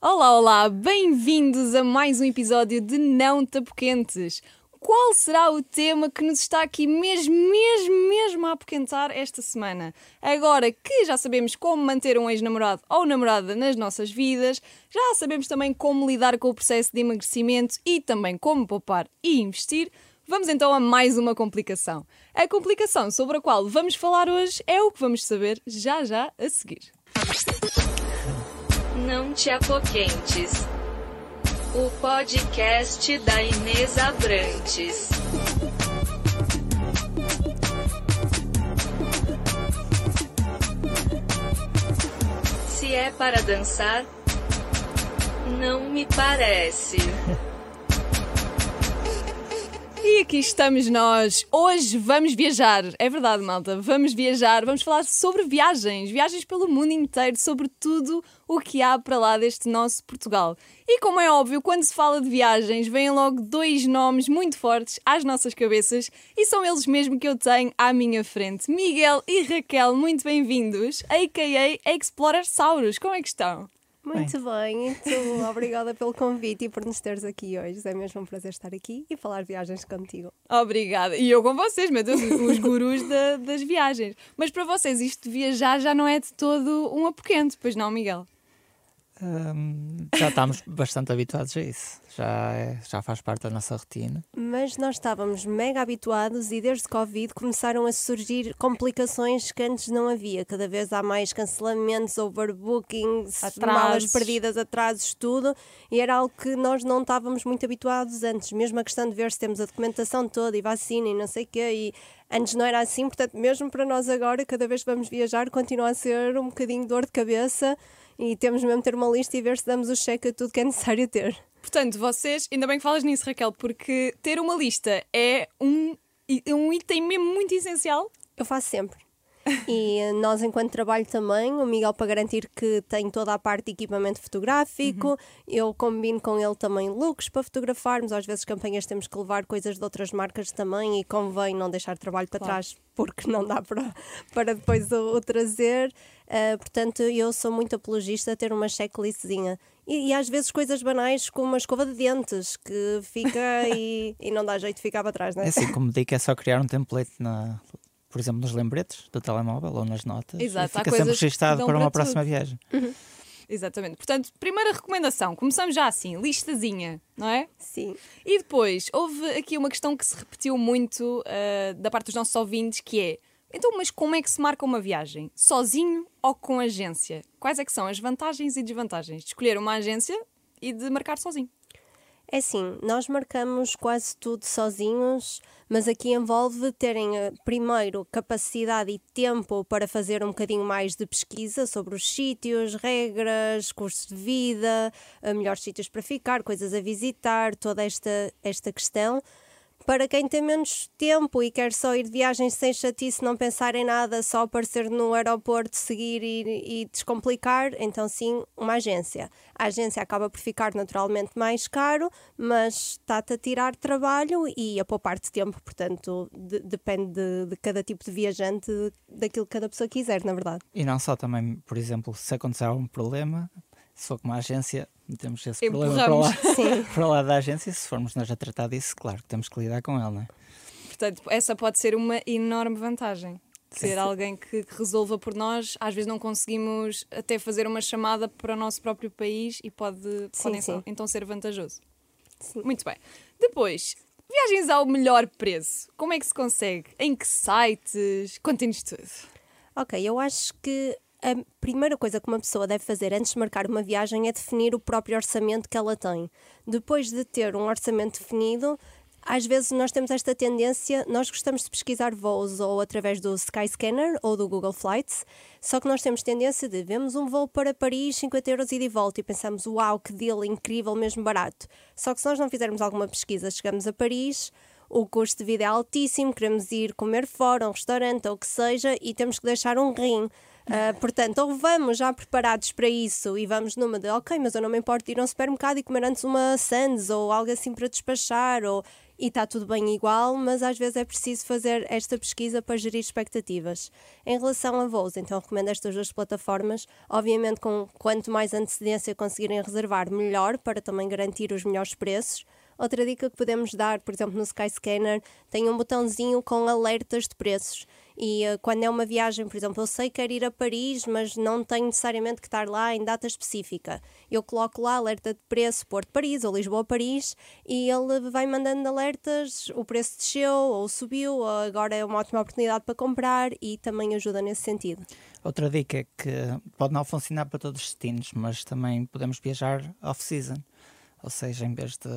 Olá, olá, bem-vindos a mais um episódio de Não Tapoquentes. Qual será o tema que nos está aqui mesmo, mesmo, mesmo a apoquentar esta semana? Agora que já sabemos como manter um ex-namorado ou namorada nas nossas vidas, já sabemos também como lidar com o processo de emagrecimento e também como poupar e investir, vamos então a mais uma complicação. A complicação sobre a qual vamos falar hoje é o que vamos saber já já a seguir. Não te apoquentes. O podcast da Inês Abrantes. Se é para dançar, não me parece. E aqui estamos nós. Hoje vamos viajar. É verdade, malta. Vamos viajar. Vamos falar sobre viagens. Viagens pelo mundo inteiro, sobre tudo o que há para lá deste nosso Portugal. E como é óbvio, quando se fala de viagens, vêm logo dois nomes muito fortes às nossas cabeças e são eles mesmo que eu tenho à minha frente. Miguel e Raquel, muito bem-vindos, a.k.a. Explorer Sauros. Como é que estão? Muito bem, muito obrigada pelo convite e por nos teres aqui hoje. É mesmo um prazer estar aqui e falar viagens contigo. Obrigada. E eu com vocês, meu Deus, os gurus da- das viagens. Mas para vocês, isto de viajar já não é de todo um apoquento, pois não, Miguel? Hum, já estamos bastante habituados a isso. Já, é- já faz parte da nossa rotina. Mas nós estávamos mega habituados e desde Covid começaram a surgir complicações que antes não havia. Cada vez há mais cancelamentos, overbookings, Atrasos. malas perdidas, atrasos, tudo. E era algo que nós não estávamos muito habituados antes. Mesmo a questão de ver se temos a documentação toda e vacina e não sei o quê. E antes não era assim, portanto, mesmo para nós agora, cada vez que vamos viajar, continua a ser um bocadinho dor de cabeça. E temos mesmo de ter uma lista e ver se damos o cheque a tudo que é necessário ter. Portanto, vocês, ainda bem que falas nisso, Raquel, porque ter uma lista é um, um item mesmo muito essencial. Eu faço sempre. E nós, enquanto trabalho também, o Miguel, para garantir que tem toda a parte de equipamento fotográfico, eu combino com ele também looks para fotografarmos. Às vezes, campanhas temos que levar coisas de outras marcas também e convém não deixar trabalho para Claro. trás porque não dá para, para depois o, o trazer. Eh, portanto, eu sou muito apologista a ter uma checklistzinha. E, e às vezes coisas banais como uma escova de dentes que fica e, e não dá jeito de ficar para trás, não É é? assim, como digo, é só criar um template, na, por exemplo, nos lembretes do telemóvel ou nas notas. Exato, e fica sempre registado para para uma tudo. próxima viagem. Exatamente. Portanto, primeira recomendação, começamos já assim, listazinha, não é? Sim. E depois, houve aqui uma questão que se repetiu muito ah, da parte dos nossos ouvintes, que é então, mas como é que se marca uma viagem? Sozinho ou com agência? Quais é que são as vantagens e desvantagens de escolher uma agência e de marcar sozinho? É assim, nós marcamos quase tudo sozinhos, mas aqui envolve terem eh, primeiro capacidade e tempo para fazer um bocadinho mais de pesquisa sobre os sítios, regras, curso de vida, eh, melhores sítios para ficar, coisas a visitar, toda esta, esta questão. Para quem tem menos tempo e quer só ir de viagem sem chatice, não pensar em nada, só aparecer no aeroporto, seguir e, e descomplicar, então sim, uma agência. A agência acaba por ficar naturalmente mais caro, mas está-te a tirar trabalho e a poupar-te tempo, portanto, de- depende de, de cada tipo de viajante, daquilo que cada pessoa quiser, na verdade. E não só também, por exemplo, se acontecer algum problema, se for com uma agência, metemos esse problema para lá, para lá da agência. Se formos nós a tratar disso, claro que temos que lidar com ele, não é? Portanto, essa pode ser uma enorme vantagem. Sim. Ter alguém que resolva por nós. Às vezes não conseguimos até fazer uma chamada para o nosso próprio país e pode, Sim, pode sim. então- então ser vantajoso. Sim. Muito bem. Depois, viagens ao melhor preço. Como é que se consegue? Em que sites? Contem-nos tudo. Ok, eu acho que a primeira coisa que uma pessoa deve fazer antes de marcar uma viagem é definir o próprio orçamento que ela tem. Depois de ter um orçamento definido, às vezes nós temos esta tendência, nós gostamos de pesquisar voos ou através do Skyscanner ou do Google Flights, só que nós temos tendência de vemos um voo para Paris, 50 euros e volta, e pensamos, uau, que deal incrível, mesmo barato. Só que se nós não fizermos alguma pesquisa, chegamos a Paris, o custo de vida é altíssimo, queremos ir comer fora, um restaurante ou o que seja, e temos que deixar um rim. Ah, portanto, ou vamos já preparados para isso e vamos numa de ok, mas eu não me importo ir a um supermercado e comer antes uma Sands ou algo assim para despachar, ou e está tudo bem igual, mas às vezes é preciso fazer esta pesquisa para gerir expectativas. Em relação a voos, então recomendo estas duas plataformas, obviamente com quanto mais antecedência conseguirem reservar, melhor, para também garantir os melhores preços. Outra dica que podemos dar, por exemplo, no Skyscanner, tem um botãozinho com alertas de preços. E uh, quando é uma viagem, por exemplo, eu sei que quero ir a Paris, mas não tenho necessariamente que estar lá em data específica. Eu coloco lá alerta de preço Porto-Paris ou Lisboa-Paris e ele vai mandando alertas, o preço desceu ou subiu, ou agora é uma ótima oportunidade para comprar e também ajuda nesse sentido. Outra dica é que pode não funcionar para todos os destinos, mas também podemos viajar off-season. Ou seja, em vez de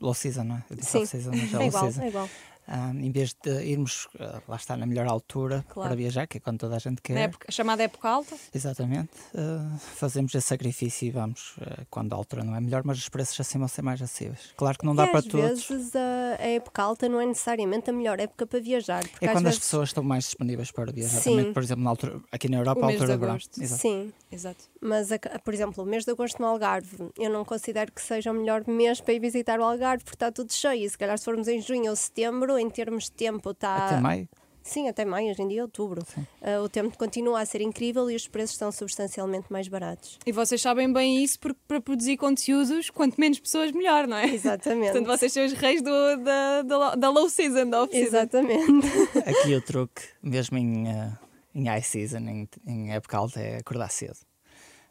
low season, não é? Eu disse Sim, off-season, mas é é igual, season. é igual. Ah, em vez de irmos, ah, lá está, na melhor altura Claro. para viajar, que é quando toda a gente quer. Na época, a chamada época alta? Exatamente. Ah, fazemos esse sacrifício e vamos ah, quando a altura não é melhor, mas os preços assim vão ser mais acessíveis. Claro que não dá e para às todos. vezes a, a época alta não é necessariamente a melhor época para viajar. É às quando as vezes... pessoas estão mais disponíveis para viajar. Sim. Também, por exemplo, na altura, aqui na Europa, a altura de agosto. Exato. Sim, Exato. mas, a- por exemplo, o mês de agosto no Algarve, eu não considero que seja o melhor mês para ir visitar o Algarve, porque está tudo cheio. E se calhar se formos em junho ou setembro, em termos de tempo, está. Até maio. Sim, até maio, hoje em dia, outubro. Ah, o tempo continua a ser incrível e os preços estão substancialmente mais baratos. E vocês sabem bem isso porque para produzir conteúdos, quanto menos pessoas, melhor, não é? Exatamente. Portanto, vocês são os reis do, da, da, da low season, da off-season. Exatamente. Aqui o truque, mesmo em, ah, em high season, em, em época alta, é acordar cedo.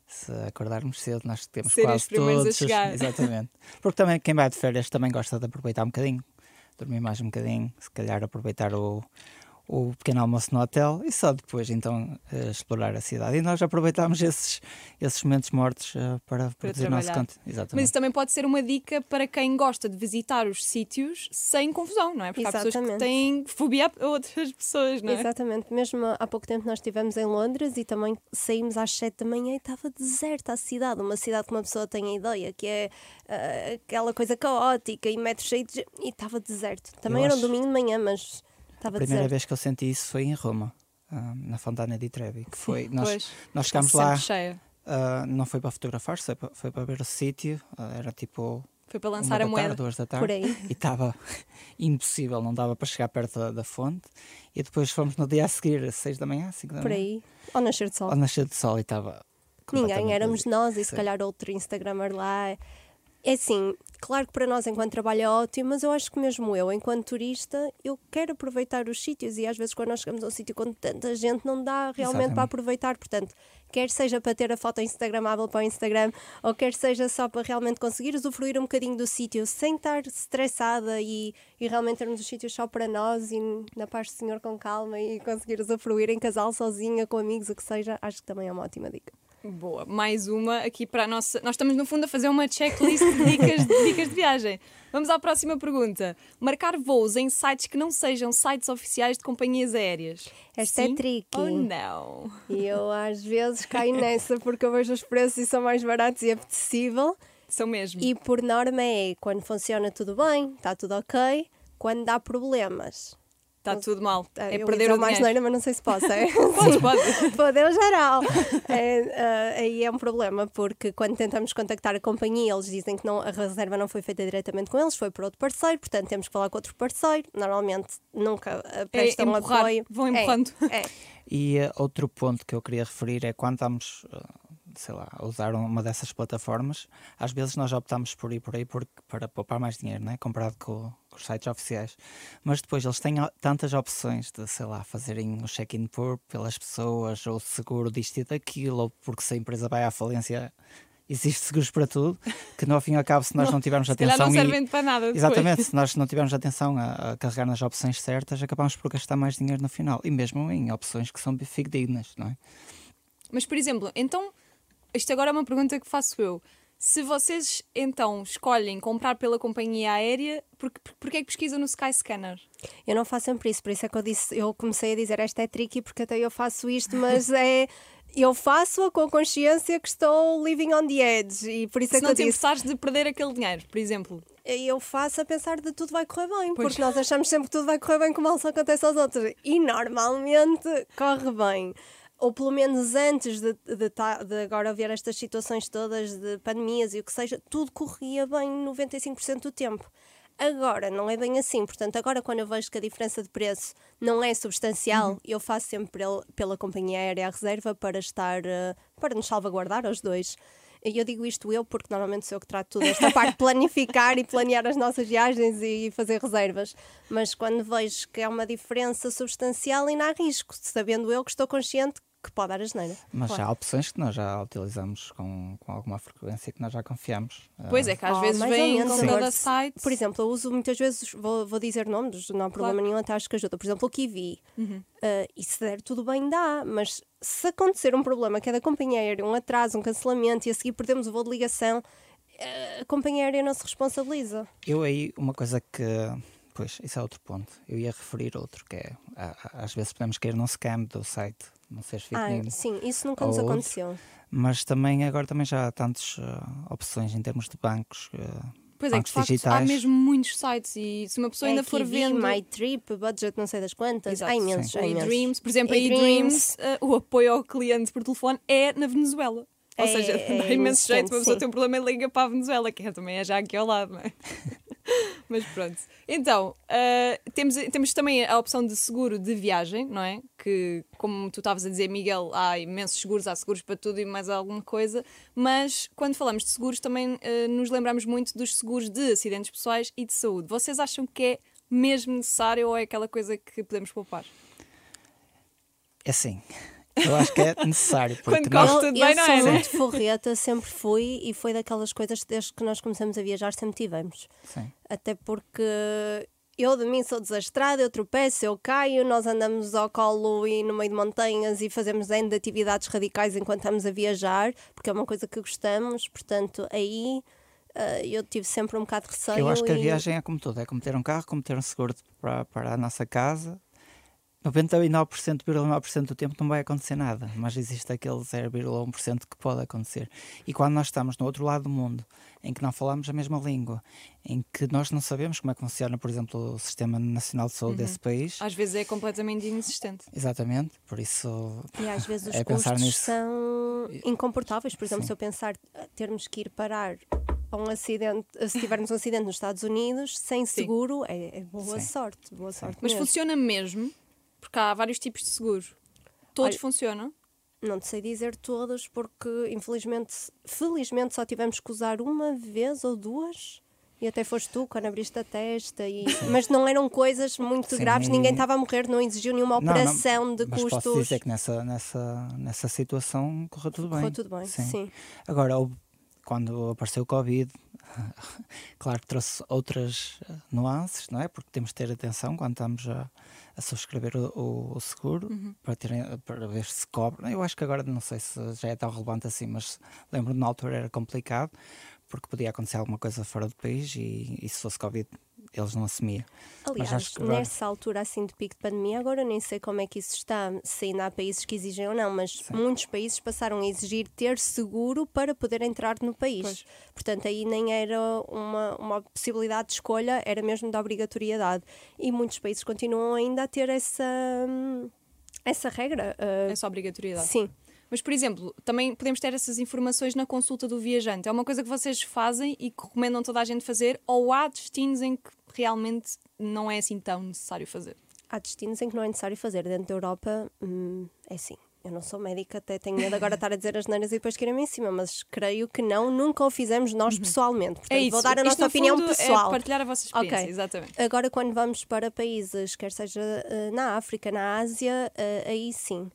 Se acordarmos cedo, nós temos Serem quase os primeiros a todos. os- chegar. Exatamente. Porque também quem vai de férias também gosta de aproveitar um bocadinho, dormir mais um bocadinho, se calhar aproveitar o, o pequeno almoço no hotel e só depois então eh, explorar a cidade. E nós aproveitamos esses, esses momentos mortos eh, para produzir o nosso conteúdo. Mas Exatamente. isso também pode ser uma dica para quem gosta de visitar os sítios sem confusão, não é? Porque há pessoas que Exatamente. têm fobia a outras pessoas, não é? Exatamente. Mesmo há pouco tempo nós estivemos em Londres e também saímos às 7 da manhã e estava deserta a cidade. Uma cidade que uma pessoa tem a ideia, que é ah, aquela coisa caótica e metros cheios de... E estava deserto. Também Eu era um acho- domingo de manhã, mas A estava primeira deserto. vez que eu senti isso foi em Roma, ah, na Fontana di Trevi, que foi nós, Pois, nós chegámos lá, ah, não foi para fotografar, foi para, foi para ver o sítio, ah, era tipo Foi para lançar a moeda. tarde, duas da tarde, Por aí. e estava impossível, não dava para chegar perto da, da fonte. E depois fomos no dia a seguir, às seis da manhã, cinco da Por manhã, aí. Ao nascer de sol. ao nascer do sol e estava. Ninguém, éramos nós e se Sim. calhar outro Instagramer lá. É assim, claro que para nós enquanto trabalho é ótimo, mas eu acho que mesmo eu, enquanto turista, eu quero aproveitar os sítios e às vezes quando nós chegamos a um sítio com tanta gente não dá realmente Exatamente. para aproveitar. Portanto, quer seja para ter a foto instagramável para o Instagram ou quer seja só para realmente conseguir usufruir um bocadinho do sítio sem estar estressada e, e realmente termos os sítios só para nós e na paz do Senhor com calma e conseguir usufruir em casal, sozinha, com amigos, o que seja, acho que também é uma ótima dica. Boa, mais uma aqui para a nossa. Nós estamos, no fundo, a fazer uma checklist de dicas, de dicas de viagem. Vamos à próxima pergunta. Marcar voos em sites que não sejam sites oficiais de companhias aéreas. Esta é Sim tricky. Ou não? E eu às vezes caio nessa porque eu vejo os preços e são mais baratos e é apetecível. São mesmo. E por norma é quando funciona tudo bem, está tudo ok. Quando dá problemas, Está tudo mal. É eu ia perder o mais dinheiro. neira, mas não sei se posso. É? Pode, pode. Fodeu geral. É, ah, aí é um problema, porque quando tentamos contactar a companhia, eles dizem que não, a reserva não foi feita diretamente com eles, foi por outro parceiro, portanto temos que falar com outro parceiro. Normalmente nunca ah, prestam É empurrar, apoio. vão É, empurrando. É, E eh, outro ponto que eu queria referir é quando estamos, eh, sei lá, usar uma dessas plataformas, às vezes nós optamos por ir por aí por, para poupar mais dinheiro, né? comparado com, com os sites oficiais. Mas depois eles têm tantas opções de, sei lá, fazerem o check-in por pelas pessoas, ou seguro disto e daquilo, ou porque se a empresa vai à falência. Existe seguros para tudo, que no fim e ao cabo, se nós não, tivermos atenção não e- servem para nada. Depois. Exatamente, se nós não tivermos atenção a, a carregar nas opções certas, acabamos por gastar mais dinheiro no final. E mesmo em opções que são fidedignas, não é? Mas, por exemplo, então, isto agora é uma pergunta que faço eu. Se vocês então escolhem comprar pela companhia aérea, porque, porque é que pesquisam no Skyscanner? Eu não faço sempre isso, por isso é que eu disse, eu comecei a dizer esta é tricky porque até eu faço isto, mas é eu faço com a consciência que estou living on the edge e por isso Se é que não eu te disse, de perder aquele dinheiro, por exemplo. eu faço a pensar de tudo vai correr bem, Pois. porque nós achamos sempre que tudo vai correr bem como mal só acontece aos outros e normalmente corre bem. Ou pelo menos antes de, de, de agora haver estas situações todas de pandemias e o que seja, tudo corria bem 95% do tempo. Agora, não é bem assim. Portanto, agora quando eu vejo que a diferença de preço não é substancial, Uhum. eu faço sempre pel- pela companhia aérea a reserva para estar, eh, para nos salvaguardar aos dois. E eu digo isto eu porque normalmente sou eu que trato tudo esta parte de planificar e planear as nossas viagens e fazer reservas. Mas quando vejo que é uma diferença substancial, ainda há risco, sabendo eu que estou consciente que pode dar asneira. Mas Claro. há opções que nós já utilizamos com, com alguma frequência que nós já confiamos. Pois Ah, é, que às Oh, vezes com agora, cada site. Por exemplo, eu uso muitas vezes, vou, vou dizer nomes, não há problema nenhum, até acho que ajuda. Por exemplo, o Kiwi. Uhum. Uh, e se der tudo bem, dá. Mas se acontecer um problema que é da companhia aérea, um atraso, um cancelamento e a seguir perdemos o voo de ligação, uh, a companhia aérea não se responsabiliza. Eu aí, uma coisa que. Pois, isso é outro ponto. Eu ia referir outro, que é. a- a- Às vezes podemos cair num scam do site, não sei se Ah, sim, isso nunca nos outro. aconteceu. Mas também agora também já há tantas opções em termos de bancos. ah, Pois é, que facto há digitais. mesmo muitos sites e se uma pessoa ainda é for Kiwi, vendo. My Trip, Budget, não sei das quantas. Exato. Há imensos, há imensos. eDreams, por exemplo, a eDreams. eDreams, uh, o apoio ao cliente por telefone é na Venezuela. Ou É- seja, é dá imenso jeito inexistente, para a pessoa sim. ter um problema e liga para a Venezuela, que é, também é já aqui ao lado, não é? Mas pronto. Então, uh, temos, temos também a opção de seguro de viagem, não é? Que, como tu estavas a dizer, Miguel, há imensos seguros, há seguros para tudo e mais alguma coisa. Mas quando falamos de seguros, também uh, nos lembramos muito dos seguros de acidentes pessoais e de saúde. Vocês acham que é mesmo necessário ou é aquela coisa que podemos poupar? É assim. Eu acho que é necessário. Porque Quando nós, corre Eu, tudo bem, eu não sou é? né? muito forreta, sempre fui e foi daquelas coisas que desde que nós começamos a viajar sempre tivemos. Sim. Até porque eu de mim sou desastrada, eu tropeço, eu caio, nós andamos ao colo e no meio de montanhas e fazemos ainda atividades radicais enquanto estamos a viajar, porque é uma coisa que gostamos, portanto aí eh, eu tive sempre um bocado de receio. Eu acho que a e- viagem é como tudo: é como ter um carro, como ter um seguro para, para a nossa casa. 99,9% do tempo não vai acontecer nada, mas existe aquele 0,1% que pode acontecer. E quando nós estamos no outro lado do mundo, em que não falamos a mesma língua, em que nós não sabemos como é que funciona, por exemplo, o Sistema Nacional de Saúde desse país, Às vezes é completamente inexistente. exatamente, por isso E às vezes os É pensar custos nisso. são incomportáveis. Por exemplo, Sim. se eu pensar termos que ir parar a um acidente, se tivermos um acidente nos Estados Unidos, sem Sim. seguro, é, é boa Sim. sorte. Boa sorte Mas mesmo. funciona mesmo, porque há vários tipos de seguro. Todos Olha- funcionam. Não te sei dizer todas, porque infelizmente, felizmente só tivemos que usar uma vez ou duas. E até foste tu quando abriste a testa. E... Mas não eram coisas muito Sim, graves, ninguém estava a morrer, não exigiu nenhuma Não, não, operação de mas custos. posso dizer que nessa, nessa, nessa situação correu tudo bem. Correu tudo bem, sim. Agora, houve- quando apareceu o Covid, claro que trouxe outras eh, nuances, não é? Porque temos de ter atenção quando estamos a, a subscrever o, o- seguro para, terem, para ver se cobre. Eu acho que agora não sei se já é tão relevante assim, mas lembro-me na altura era complicado porque podia acontecer alguma coisa fora do país e, e se fosse Covid eles não assumiam. Aliás, acho que agora- nessa altura assim de pico de pandemia, agora nem sei como é que isso está, se ainda há países que exigem ou não, mas muitos países passaram a exigir ter seguro para poder entrar no país. Pois. Portanto, aí nem era uma, uma possibilidade de escolha, era mesmo da obrigatoriedade. E muitos países continuam ainda a ter essa, essa regra. ah, Essa obrigatoriedade. sim. Mas, por exemplo, também podemos ter essas informações na consulta do viajante. É uma coisa que vocês fazem e que recomendam toda a gente fazer, ou há destinos em que realmente não é assim tão necessário fazer? Há destinos em que não é necessário fazer. Dentro da Europa, hum, é assim. Eu não sou médica, até tenho medo agora de estar a dizer as neiras e depois querem-me em cima, mas creio que não, nunca o fizemos nós pessoalmente. Portanto, é isso. vou dar a Isto, nossa no opinião fundo, pessoal. É partilhar a vossa experiência, Ok. exatamente. Agora, quando vamos para países, quer seja eh, na África, na Ásia, eh, aí sim.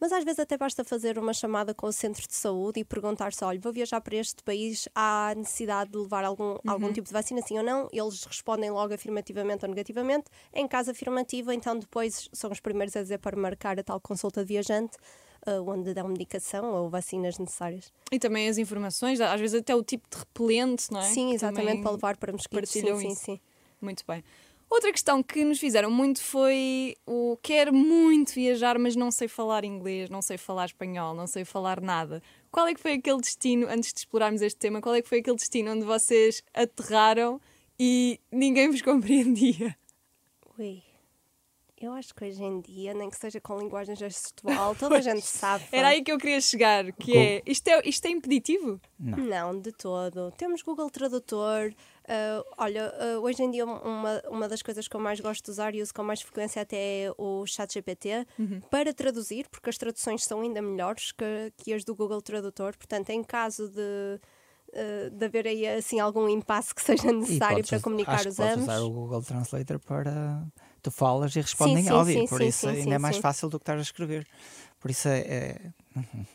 Mas às vezes até basta fazer uma chamada com o centro de saúde e perguntar-se: olha, vou viajar para este país, há necessidade de levar algum, algum tipo de vacina, sim ou não? Eles respondem logo afirmativamente ou negativamente. Em caso afirmativo, então depois são os primeiros a dizer para marcar a tal consulta de viajante, eh, onde dão medicação ou vacinas necessárias. E também as informações, às vezes até o tipo de repelente, não é? Sim, exatamente, também para levar para mosquitos. Sim, sim, sim. Muito bem. Outra questão que nos fizeram muito foi o quero muito viajar, mas não sei falar inglês, não sei falar espanhol, não sei falar nada. Qual é que foi aquele destino, antes de explorarmos este tema, qual é que foi aquele destino onde vocês aterraram e ninguém vos compreendia? Ui. Eu acho que hoje em dia, nem que seja com linguagem gestual, toda a gente sabe. Era aí que eu queria chegar, que é isto, é. isto é impeditivo? Não. Não, de todo. Temos Google Tradutor. Ah, olha, ah, hoje em dia uma, uma das coisas que eu mais gosto de usar e uso com mais frequência até é o ChatGPT para traduzir, porque as traduções são ainda melhores que, que as do Google Tradutor. Portanto, em caso de, ah, de haver aí assim algum impasse que seja necessário podes para comunicar os ambos. usar o Google Translator para tu falas e respondes sim, em áudio, sim, por isso ainda é mais fácil do que estar a escrever. Por isso é. é-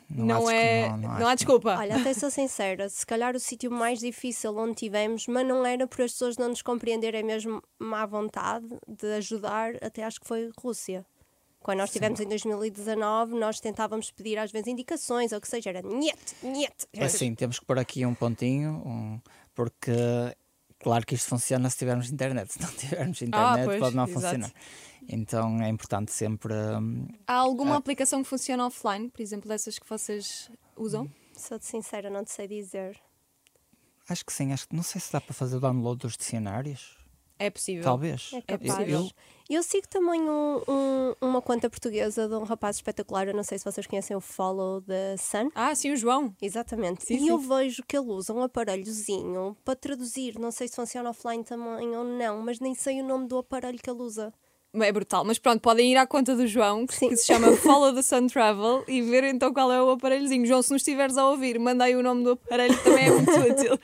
não, Não, acho que- é. não, Não, não acho há desculpa. Olha, até sou sincera, se calhar o sítio mais difícil onde tivemos, mas não era por as pessoas não nos compreenderem mesmo má vontade de ajudar, até acho que foi Rússia. Quando nós estivemos em 2019, nós tentávamos pedir às vezes indicações, ou o que seja, era niet, niet. É assim, temos que pôr aqui um pontinho, um- porque claro que isto funciona se tivermos internet. Se não tivermos internet, pois, pode não exato. funcionar. Então é importante sempre. hum, Há alguma aplicação que funciona offline, por exemplo, dessas que vocês usam? Sou-te sincera, não te sei dizer. acho que sim, acho que não sei se dá para fazer o download dos dicionários. É possível. Talvez. É capaz. Eu, eu- Eu sigo também um- um- uma conta portuguesa de um rapaz espetacular, eu não sei se vocês conhecem o Follow the Sun. Ah, sim, o João. Exatamente. Sim, e eu sim. vejo que ele usa um aparelhozinho para traduzir. Não sei se funciona offline também ou não, mas nem sei o nome do aparelho que ele usa. É brutal, mas pronto, podem ir à conta do João, que, que se chama Follow the Sun Travel e ver então qual é o aparelhozinho. João, se nos estiveres a ouvir, manda aí o nome do aparelho, que também é muito útil.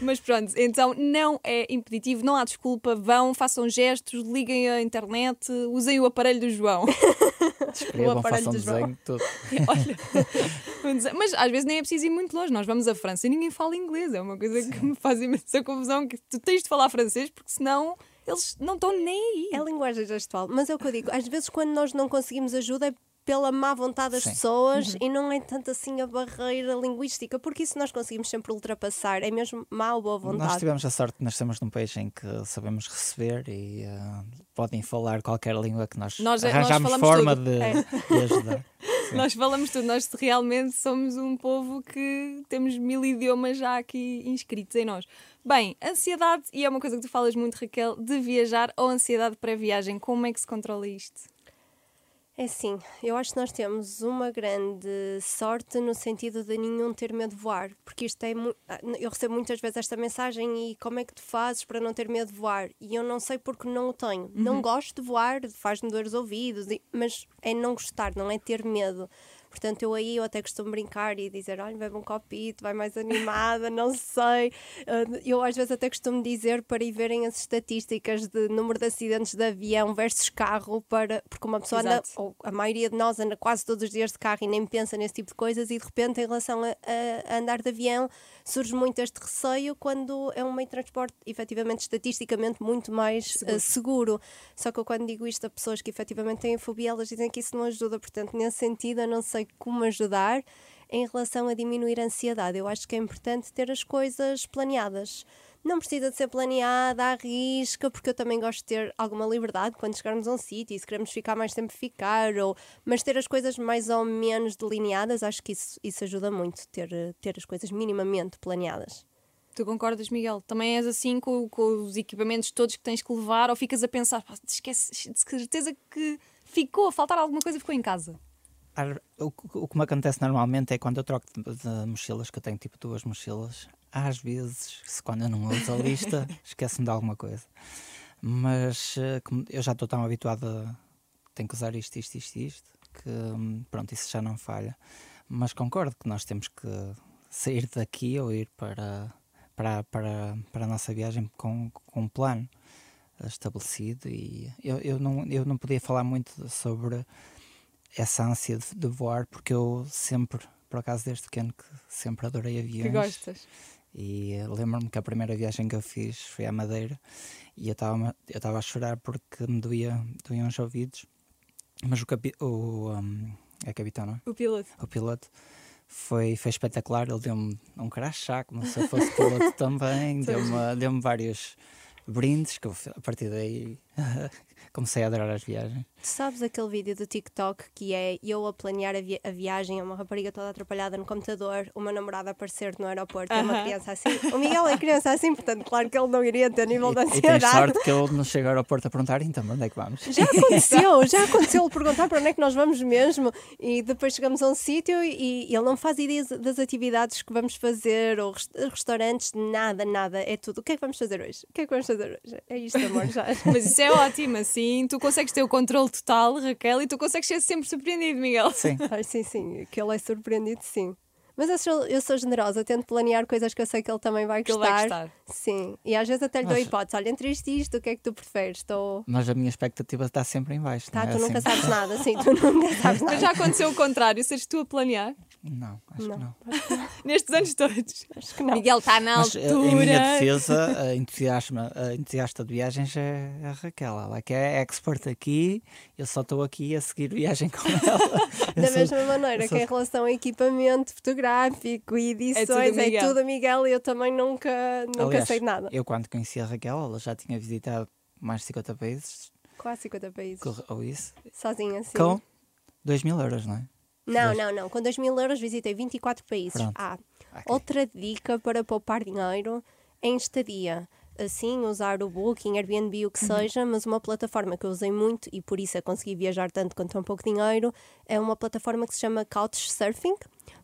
Mas pronto, então não é impeditivo, não há desculpa, vão, façam gestos, liguem a internet, usem o aparelho do João. escrevam, aparelho façam do João. desenho, tudo. Olha, mas às vezes nem é preciso ir muito longe. Nós vamos à França e ninguém fala inglês. É uma coisa que me faz imensa confusão. Que tu tens de falar francês porque senão eles não estão nem aí. É linguagem gestual. Mas é o que eu digo, às vezes quando nós não conseguimos ajuda é pela má vontade das Sim. pessoas e não é tanto assim a barreira linguística, porque isso nós conseguimos sempre ultrapassar. É mesmo má ou boa Nós vontade. tivemos a sorte de nascermos num país em que sabemos receber e eh, podem falar qualquer língua que nós, Nós- nós arranjamos falamos forma de, É. de ajudar. Nós falamos tudo, nós realmente somos um povo que temos mil idiomas já aqui inscritos em nós. Bem, ansiedade, e é uma coisa que tu falas muito, Raquel, de viajar ou ansiedade pré-viagem. Como é que se controla isto? É sim, eu acho que nós temos uma grande sorte no sentido de nenhum ter medo de voar, porque isto é ah, eu recebo muitas vezes esta mensagem e como é que tu fazes para não ter medo de voar? E eu não sei porque não o tenho. Não gosto de voar, faz-me doer os ouvidos, mas é não gostar, não é ter medo. Portanto, eu aí eu até costumo brincar e dizer, olha, bebe um copito, vai mais animada, não sei. Ah, Eu às vezes até costumo dizer para ir verem as estatísticas de número de acidentes de avião versus carro, para, porque uma pessoa anda, ou a maioria de nós anda quase todos os dias de carro e nem pensa nesse tipo de coisas e de repente em relação a, a- andar de avião surge muito este receio quando é um meio de transporte efetivamente estatisticamente muito mais Seguro. eh, seguro. Só que eu quando digo isto a pessoas que efetivamente têm fobia, elas dizem que isso não ajuda, portanto nesse sentido eu não sei como ajudar em relação a diminuir a ansiedade. Eu acho que é importante ter as coisas planeadas. Não precisa de ser planeada à risca, porque eu também gosto de ter alguma liberdade quando chegarmos a um sítio e se queremos ficar mais tempo, ficar. Ou... Mas ter as coisas mais ou menos delineadas, acho que isso, isso ajuda muito, ter, ter as coisas minimamente planeadas. Tu concordas, Miguel? Também és assim com, com os equipamentos todos que tens que levar ou ficas a pensar, "Pá, esquece, de certeza que ficou faltar alguma coisa ficou em casa. O, que- me acontece normalmente é quando eu troco de, mochilas, que eu tenho tipo duas mochilas, às vezes, se quando eu não uso a lista, esqueço-me de alguma coisa. Mas eh, eu já estou tão habituado a tenho que usar isto, isto, isto, isto, que hum, pronto, isso já não falha. Mas concordo que nós temos que sair daqui ou ir para, para, para, para a nossa viagem com, com um plano estabelecido e eu, eu, não, eu não podia falar muito sobre essa ânsia de, de voar porque eu sempre, por acaso desde pequeno que sempre adorei aviões Que gostas. e lembro-me que a primeira viagem que eu fiz foi à Madeira e eu estava eu a chorar porque me doía, doíam os ouvidos mas o, capi, o um, é capitão, não é? O piloto. o piloto foi, foi espetacular. Ele deu-me um crachá, como se eu fosse piloto também, deu-me deu vários brindes que eu, a partir daí comecei a adorar as viagens. Tu sabes aquele vídeo do TikTok que é eu a planear a, vi a viagem, uma rapariga toda atrapalhada no computador, uma namorada a aparecer no aeroporto e uma Aham. criança assim. O Miguel é criança assim, portanto, claro que ele não iria ter nível de E, e tens ansiedade. sorte que eu não chego ao aeroporto a perguntar, então, onde é que vamos? Já aconteceu, já aconteceu ele perguntar para onde é que nós vamos mesmo e depois chegamos a um sítio e, e ele não faz ideias das atividades que vamos fazer ou res- restaurantes, nada, nada, é tudo. O que é que vamos fazer hoje? O que é que vamos fazer hoje? É isto, amor, já. Mas isso é ótimo, assim tu consegues ter o controle total, Raquel, e tu consegues ser sempre surpreendido, Miguel. Sim. Ai, sim, sim, que ele é surpreendido, sim. Mas eu sou, eu sou generosa, tento planear coisas que eu sei que ele também vai Que ele gostar. vai gostar. Sim, e às vezes até lhe dou Mas- hipótese: olha, entre isto e isto, o que é que tu preferes? Estou. Mas a minha expectativa está sempre em baixo. Tá, não é tu nunca assim? sabes nada, sim, tu nunca sabes nada. Mas já aconteceu o contrário, seres tu a planear Não, acho Não. que não. nestes anos todos. Acho que não. Miguel está na Mas eh, altura. em minha defesa, a, entusiasma, a entusiasta de viagens é a Raquel. Ela que é expert aqui, eu só estou aqui a seguir viagem com ela. Eu Da sou- mesma maneira eu que sou- em relação a equipamento fotográfico e edições, tudo é tudo a Miguel e eu também nunca, nunca Aliás, sei de nada. Eu, quando conheci a Raquel, ela já tinha visitado mais de 50 países, Quase 50 países. ou isso, Sozinha, assim. com 2 mil euros, não é? Não, não, não. Com 2 mil euros visitei 24 países. Pronto. Ah, Ok. outra dica para poupar dinheiro em estadia. Assim, usar o Booking, Airbnb, o que Uhum. seja, mas uma plataforma que eu usei muito e por isso eu consegui viajar tanto com tão pouco dinheiro é uma plataforma que se chama Couchsurfing,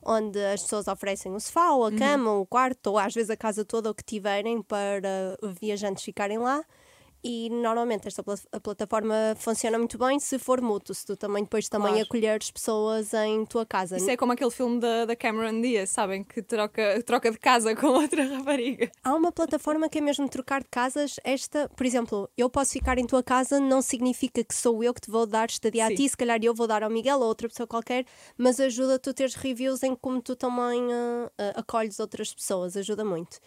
onde as pessoas oferecem o sofá, ou a cama, ou o quarto, ou às vezes a casa toda, o que tiverem, para viajantes ficarem lá. E normalmente esta pla- a plataforma funciona muito bem se for mútuo, se tu também depois também Claro. acolheres pessoas em tua casa. Isso é como aquele filme da, da Cameron Diaz, sabem? Que troca, troca de casa com outra rapariga. Há uma plataforma que é mesmo trocar de casas. Esta, por exemplo, eu posso ficar em tua casa, não significa que sou eu que te vou dar estadia a Sim. ti, se calhar eu vou dar ao Miguel ou outra pessoa qualquer, mas ajuda tu a teres reviews em como tu também ah, ah, acolhes outras pessoas, ajuda muito.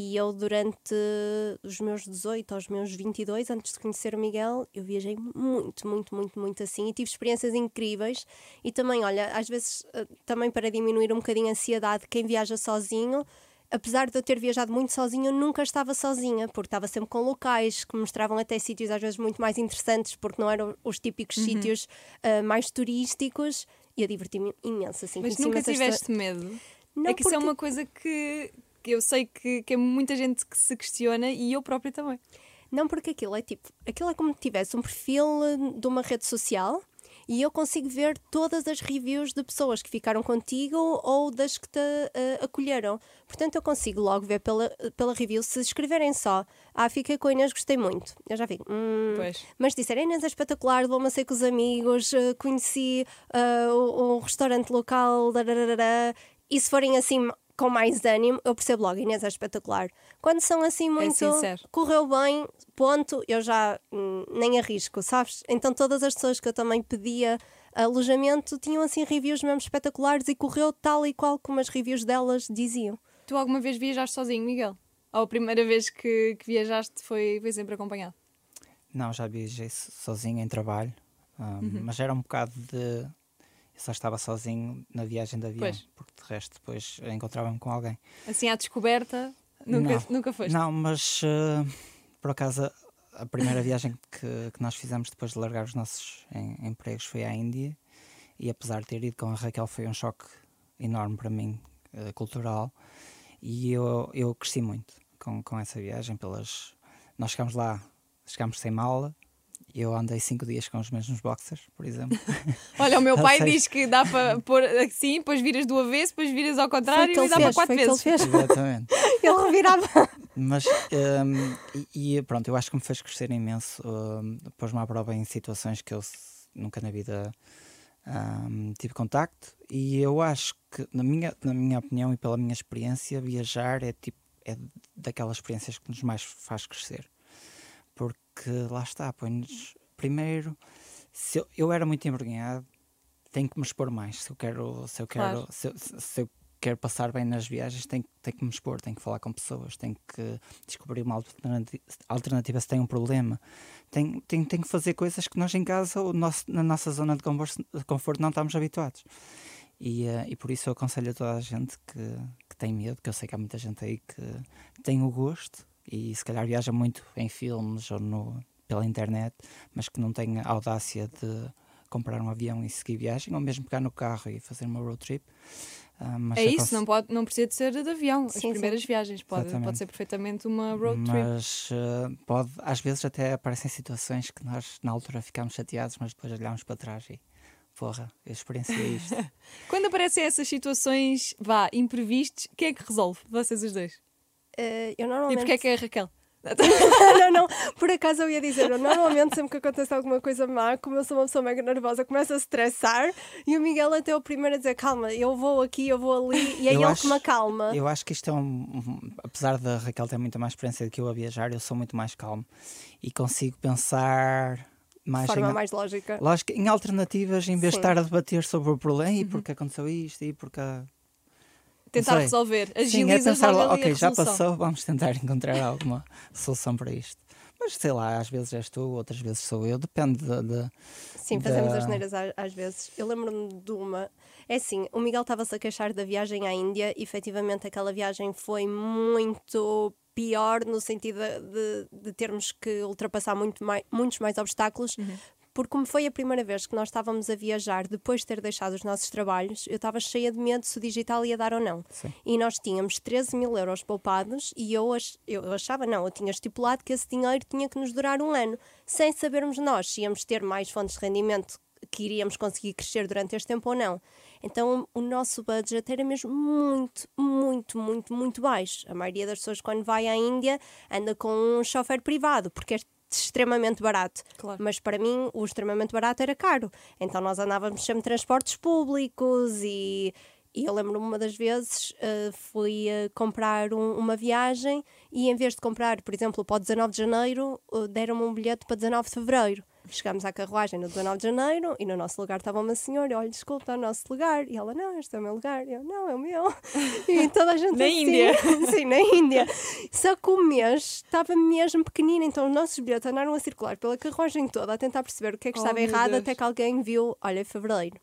E eu, durante os meus 18 aos meus 22, antes de conhecer o Miguel, eu viajei muito, muito, muito, muito assim e tive experiências incríveis. E também, olha, às vezes, ah, também para diminuir um bocadinho a ansiedade, quem viaja sozinho, apesar de eu ter viajado muito sozinha, eu nunca estava sozinha, porque estava sempre com locais que mostravam até sítios às vezes muito mais interessantes, porque não eram os típicos sítios ah, mais turísticos. E eu diverti-me imenso, assim. Mas nunca tiveste medo. Não, é que isso é porque- uma coisa que eu sei que, que é muita gente que se questiona e eu própria também. Não, porque aquilo é tipo, aquilo é como se tivesse um perfil eh, de uma rede social e eu consigo ver todas as reviews de pessoas que ficaram contigo ou das que te eh, acolheram. Portanto, eu consigo logo ver pela, pela review se escreverem só. Ah, fiquei com a Inês, gostei muito. Eu já fico. Hum, Pois. Mas disseram, Inês é espetacular, vou-me ser com os amigos, eh, conheci o, o restaurante local, dararara. e se forem assim com mais ânimo, eu percebo logo, Inês é espetacular. Quando são assim muito, sincero. correu bem, ponto, eu já hum, nem arrisco, sabes? Então todas as pessoas que eu também pedia alojamento tinham assim reviews mesmo espetaculares e correu tal e qual como as reviews delas diziam. Tu alguma vez viajaste sozinho, Miguel? Ou a primeira vez que, que viajaste foi, foi sempre acompanhado? Não, já viajei so- sozinho em trabalho, um, Uhum. mas era um bocado de. Eu só estava sozinho na viagem de avião, Pois. porque de resto depois encontrava-me com alguém. Assim à descoberta, nunca, Não. nunca foste? Não, mas eh, por acaso a- primeira viagem que, que nós fizemos depois de largar os nossos em- empregos foi à Índia e apesar de ter ido com a Raquel foi um choque enorme para mim, eh, cultural, e eu, eu cresci muito com, com essa viagem pelas... Nós chegámos lá, chegámos sem mala, eu andei cinco dias com os mesmos boxers, por exemplo. Olha, o meu pai seja- diz que dá para pôr assim, depois viras do avesso, depois viras ao contrário e dá para quatro foi o que ele vezes. fez. Exatamente. Ele revirava. Mas, hum, e, e pronto, eu acho que me fez crescer imenso. hum, Pôs-me à prova em situações que eu nunca na vida hum, tive contacto. E eu acho que, na minha, na minha opinião e pela minha experiência, viajar é, tipo, é daquelas experiências que nos mais faz crescer. Porque lá está, põe-nos. Primeiro, se eu, eu era muito envergonhado, tenho que me expor mais. Se eu quero, se eu quero, Claro. se, se- se eu quero passar bem nas viagens, tenho, tenho que me expor, tenho que falar com pessoas, tenho que descobrir uma alternati- alternativa se tem um problema. Tenho, tenho, tenho que fazer coisas que nós em casa, o nosso, na nossa zona de conforto, de conforto não estamos habituados. E, eh, e por isso eu aconselho a toda a gente que, que tem medo, que eu sei que há muita gente aí que tem o gosto e se calhar viaja muito em filmes ou no, pela internet, mas que não tem a audácia de comprar um avião e seguir viagem, ou mesmo pegar no carro e fazer uma road trip. Uh, mas É isso, não, pode, não precisa de ser de avião. As Sim, sim. primeiras viagens pode, Exatamente. pode ser perfeitamente uma road trip. Mas uh, pode, às vezes até aparecem situações que nós na altura ficamos chateados, mas depois olhamos para trás e porra, eu experienciei isto. Quando aparecem essas situações, vá, imprevistos, quem é que resolve? Vocês os dois. Eh, eu E normalmente. porquê é que é a Raquel? não, não, por acaso eu ia dizer, eu normalmente sempre que acontece alguma coisa má, como eu sou uma pessoa mega nervosa, começo a estressar e o Miguel até é o primeiro a dizer calma, eu vou aqui, eu vou ali e é Eu ele acho- que me acalma. Eu acho que isto é um, Apesar da Raquel ter muita mais experiência do que eu a viajar, eu sou muito mais calmo e consigo pensar De mais forma em, mais lógica. lógico, em alternativas em vez de Sim. estar a debater sobre o problema Uhum. e porque aconteceu isto e porque. Tentar sei. resolver. Sim, é Agilizas pensar logo ok, a já passou, vamos tentar encontrar alguma solução para isto. Mas sei lá, às vezes és tu, outras vezes sou eu, depende de. de- Sim, fazemos da- as neiras às vezes. Eu lembro-me de uma. É assim, o Miguel estava-se a queixar da viagem à Índia e efetivamente aquela viagem foi muito pior no sentido de, de termos que ultrapassar muito mai- muitos mais obstáculos. Porque como foi a primeira vez que nós estávamos a viajar depois de ter deixado os nossos trabalhos, eu estava cheia de medo se o digital ia dar ou não. Sim. E nós tínhamos 13 mil euros poupados e eu, ach- eu achava, não, eu tinha estipulado que esse dinheiro tinha que nos durar um ano, sem sabermos nós se íamos ter mais fontes de rendimento que iríamos conseguir crescer durante este tempo ou não. Então o nosso budget era mesmo muito, muito, muito, muito baixo. A maioria das pessoas quando vai à Índia anda com um chofer privado, porque é extremamente barato. Claro. Mas para mim o extremamente barato era caro. Então nós andávamos sempre em transportes públicos e, e eu lembro-me uma das vezes eh, fui eh, comprar um- uma viagem e em vez de comprar, por exemplo, para o 19 de janeiro, eh, deram-me um bilhete para 19 de fevereiro. Chegámos à carruagem no 19 de janeiro e no nosso lugar estava uma senhora, olha, desculpa, está o nosso lugar. E ela, não, este é o meu lugar. E eu, não, é o meu. E toda a gente Na assim, Índia. Sim, na Índia. Só que o mês estava mesmo pequenino, então os nossos bilhetes andaram a circular pela carruagem toda a tentar perceber o que é que Oh, estava meu errado, até que alguém viu, olha, fevereiro.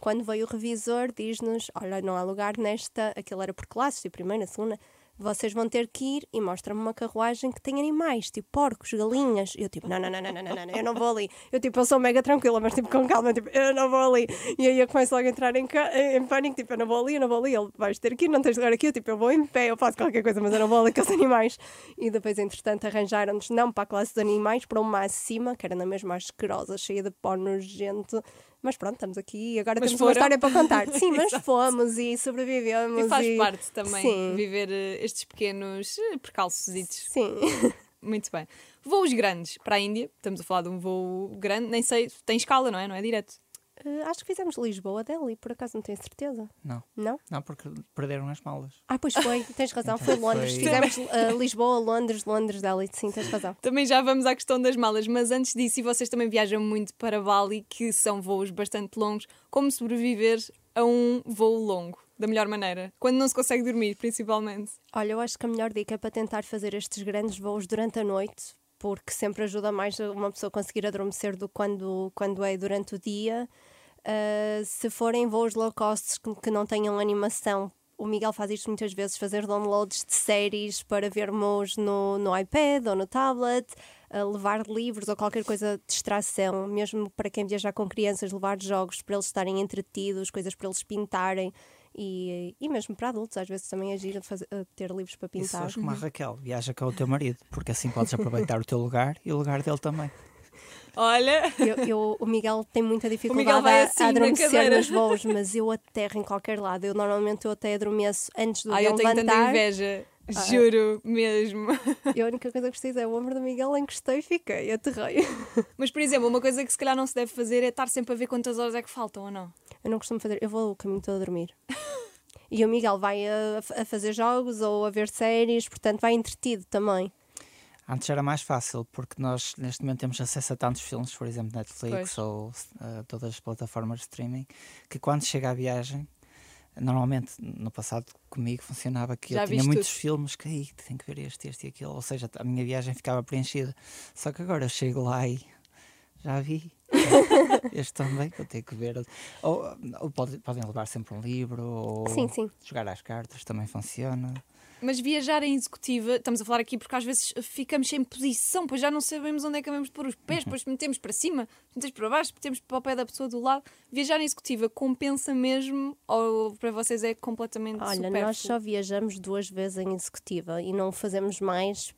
Quando veio o revisor, diz-nos: Olha, não há lugar nesta. Aquilo era por classes, tipo primeira, segunda. Vocês vão ter que ir e mostra-me uma carruagem que tem animais, tipo porcos, galinhas. Eu, tipo, não, não, não, não, não, não, não, eu não vou ali. Eu, tipo, eu sou mega tranquila, mas, tipo, com calma, tipo, eu não vou ali. E aí eu começo logo a entrar em, em pânico, tipo, eu não vou ali, eu não vou ali. Ele, vais ter que ir, não tens lugar aqui. Eu, tipo, eu vou em pé, eu faço qualquer coisa, mas eu não vou ali com os animais. E depois, entretanto, arranjaram-nos, não para a classe de animais, para uma acima, que era na mesma asquerosa, cheia de pó nojento. Mas pronto, estamos aqui e agora Mas temos uma foram? história para contar. Sim, mas fomos e sobrevivemos. E faz e- parte também Sim. viver eh, estes pequenos eh, percalçositos. Sim. Muito bem. Voos grandes para a Índia. Estamos a falar de um voo grande. Nem sei, tem escala, não é? Não é direto. Eh, acho que fizemos Lisboa, Delhi, por acaso não tenho certeza. Não, Não? não, porque perderam as malas. Ah, pois foi, tens razão, Então foi Londres. foi- Fizemos eh, Lisboa, Londres, Londres, Delhi, sim, tens razão. Também já vamos à questão das malas, mas antes disso, e vocês também viajam muito para Bali, que são voos bastante longos, como sobreviver a um voo longo da melhor maneira? Quando não se consegue dormir, principalmente. Olha, eu acho que a melhor dica é para tentar fazer estes grandes voos durante a noite, porque sempre ajuda mais uma pessoa conseguir adormecer do que quando, quando é durante o dia. Uh, se forem voos low cost que, que não tenham animação, o Miguel faz isto muitas vezes, fazer downloads de séries para vermos no, no iPad ou no tablet, uh, levar livros ou qualquer coisa de distração, mesmo para quem viajar com crianças, levar jogos para eles estarem entretidos, coisas para eles pintarem. E, e mesmo para adultos, às vezes também é giro fazer, uh, ter livros para E pintar. pessoas como a Raquel, viaja com o teu marido, porque assim podes aproveitar o teu lugar e o lugar dele também. Olha, Eu, eu- o Miguel tem muita Miguel dificuldade vai a, assim a adormecer nos voos, mas eu aterro em qualquer lado. Eu normalmente eu até adormeço antes do ai, eu avião tenho tanta levantar. inveja. Ah, é. Juro mesmo. E a única coisa que preciso é o ombro do Miguel, encostei e fiquei, aterrei. Mas, por exemplo, uma coisa que se calhar não se deve fazer é estar sempre a ver quantas horas é que faltam ou não. Eu não costumo fazer, eu vou o caminho todo a dormir. E o Miguel vai a, a fazer jogos ou a ver séries, portanto vai entretido também. Antes era mais fácil, porque nós neste momento temos acesso a tantos filmes, por exemplo, Netflix Pois. ou uh, todas as plataformas de streaming, que quando chega a viagem, normalmente no passado comigo funcionava que Já eu tinha muitos tudo. filmes que aí tenho que ver este, este e aquele, ou seja, a minha viagem ficava preenchida. Só que agora eu chego lá e já vi. este também, vou ter que ver. Ou, ou pode- podem levar sempre um livro, ou Sim, sim. jogar às cartas também funciona. Mas viajar em executiva, estamos a falar aqui porque às vezes ficamos sem posição, pois já não sabemos onde é que vamos pôr os pés, depois metemos para cima, metemos para baixo, metemos para o pé da pessoa do lado. Viajar em executiva compensa mesmo ou para vocês é completamente Olha, supérfluo? nós só viajamos duas vezes em executiva e não fazemos mais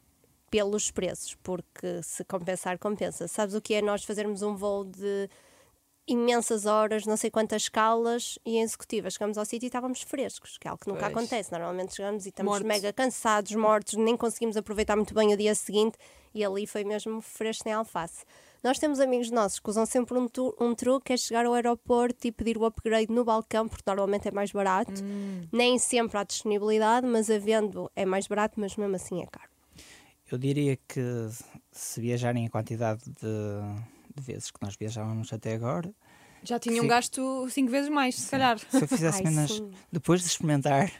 pelos preços, porque se compensar, compensa. Sabes o que é nós fazermos um voo de imensas horas, não sei quantas escalas e em executiva chegamos ao sítio e estávamos frescos, que é algo que nunca Pois. acontece. Normalmente chegamos e estamos Mortos. mega cansados, mortos, nem conseguimos aproveitar muito bem o dia seguinte e ali foi mesmo fresco em alface. Nós temos amigos nossos que usam sempre um, tu- um truque, que é chegar ao aeroporto e pedir o upgrade no balcão, porque normalmente é mais barato. Nem sempre há disponibilidade, mas havendo é mais barato, mas mesmo assim é caro. Eu diria que se viajarem a quantidade de, de vezes que nós viajávamos até agora, Já tinham Sim. gasto cinco vezes mais, se calhar. se eu fizesse Ai, menos, sim. depois de experimentar,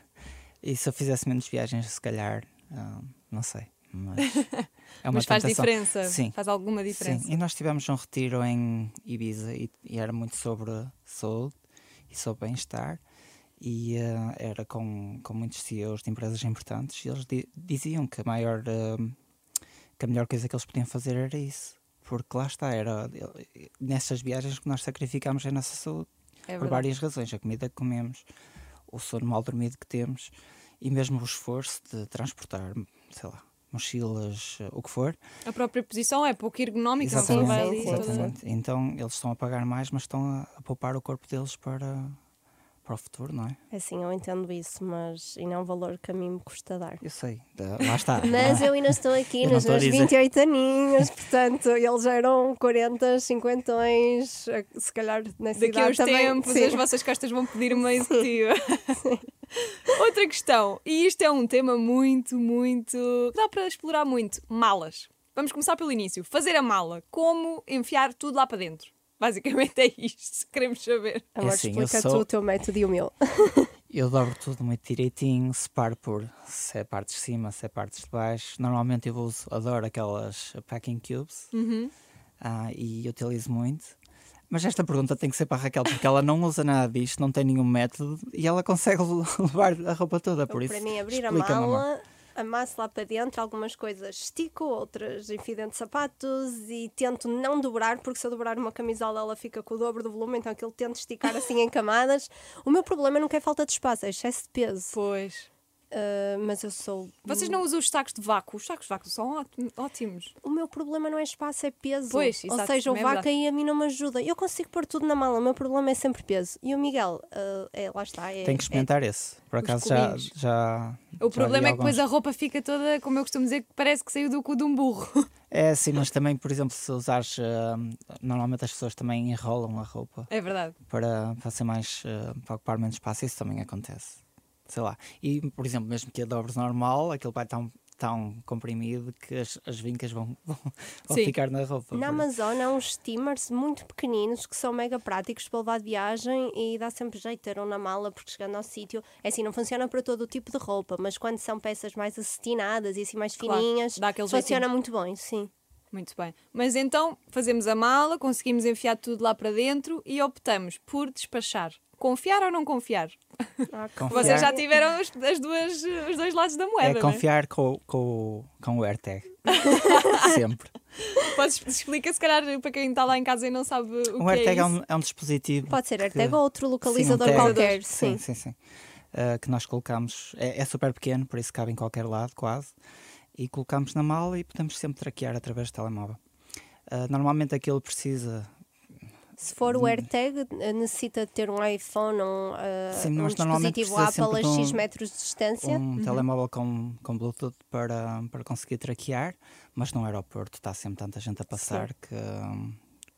e se eu fizesse menos viagens, se calhar, ah, não sei, mas é uma Mas faz tentação. diferença. Sim. Faz alguma diferença. Sim, e nós tivemos um retiro em Ibiza e, e era muito sobre saúde e sobre bem-estar e eh, era com, com muitos CEOs de empresas importantes e eles di- diziam que a maior eh, que a melhor coisa que eles podiam fazer era isso. Porque lá está, era nessas viagens que nós sacrificámos a nossa saúde É por várias razões, a comida que comemos o sono mal dormido que temos e mesmo o esforço de transportar sei lá, mochilas, eh, o que for. A própria posição é pouco ergonómica, Exatamente, exatamente. Então eles estão a pagar mais, mas estão a, a poupar o corpo deles para, para o futuro, não é? Assim, eu entendo isso, mas e não é um valor que a mim me custa dar. Eu sei, lá está. Mas eu ainda estou aqui nos a meus dizer. 28 aninhos, portanto, eles eram 40, 50, se calhar nessa Daqui a idade uns também. tempos sim. as vossas costas vão pedir uma executiva. Outra questão, e isto é um tema muito, muito. dá para explorar muito: malas. Vamos começar pelo início. Fazer a mala. Como enfiar tudo lá para dentro. Basicamente é isto que queremos saber. Amor, É assim, eu explica sou- tu o teu método e o meu. Eu dobro tudo muito direitinho, separo por se é partes de cima, se é partes de baixo. Normalmente eu uso, adoro aquelas packing cubes Uhum. ah, e utilizo muito. Mas esta pergunta tem que ser para a Raquel, porque ela não usa nada disto, não tem nenhum método e ela consegue levar a roupa toda, por isso. Para mim, abrir a explica-me, amor. Amasso lá para dentro, algumas coisas estico, outras enfio dentro de sapatos e tento não dobrar, porque se eu dobrar uma camisola ela fica com o dobro do volume, então aquilo tento esticar assim em camadas. O meu problema nunca é falta de espaço, é excesso de peso. Pois. Ah, mas eu sou. Vocês não usam os sacos de vácuo? Os sacos de vácuo são ótim- ótimos. O meu problema não é espaço, é peso. Pois, Ou seja, o é vaca verdade. aí a mim não me ajuda. Eu consigo pôr tudo na mala, o meu problema é sempre peso. E o Miguel, ah, é, lá está. É, Tem que experimentar esse. Por acaso já, já. O problema é que depois a roupa fica toda, como eu costumo dizer, que parece que saiu do cu de um burro. É sim, mas também, por exemplo, se usares. ah, normalmente as pessoas também enrolam a roupa É verdade. para, para ser mais. para ocupar menos espaço, isso também acontece. Sei lá. E, por exemplo, mesmo que a dobres normal, aquilo vai tão, tão comprimido que as, as vincas vão, vão, vão ficar na roupa. Na Amazon há uns steamers muito pequeninos que são mega práticos para levar de viagem e dá sempre jeito ter um na mala porque chegando ao sítio, é assim, não funciona para todo o tipo de roupa, mas quando são peças mais acetinadas e assim mais Claro, fininhas, aquele funciona jeitinho. muito bem, sim. Muito bem. Mas então fazemos a mala, conseguimos enfiar tudo lá para dentro e optamos por despachar. Confiar ou não confiar? Confiar- Vocês já tiveram os, as duas, os dois lados da moeda. É não é? confiar com, o- com, o- com o AirTag. Sempre. Podes explica se calhar para quem está lá em casa e não sabe o Um que AirTag é é, isso. um, é um dispositivo. Pode ser que- AirTag ou outro sim, um localizador qualquer, Sim, sim. sim, sim. Ah, que nós colocamos. É, é super pequeno, por isso cabe em qualquer lado, quase. E colocamos na mala e podemos sempre traquear através do telemóvel. Ah, normalmente aquilo precisa. Se for o AirTag, eh, necessita ter um iPhone ou eh, Sim, um mas normalmente dispositivo Apple a de um- X metros de distância. um telemóvel com, com Bluetooth para, para conseguir traquear, mas no aeroporto está sempre tanta gente a passar que.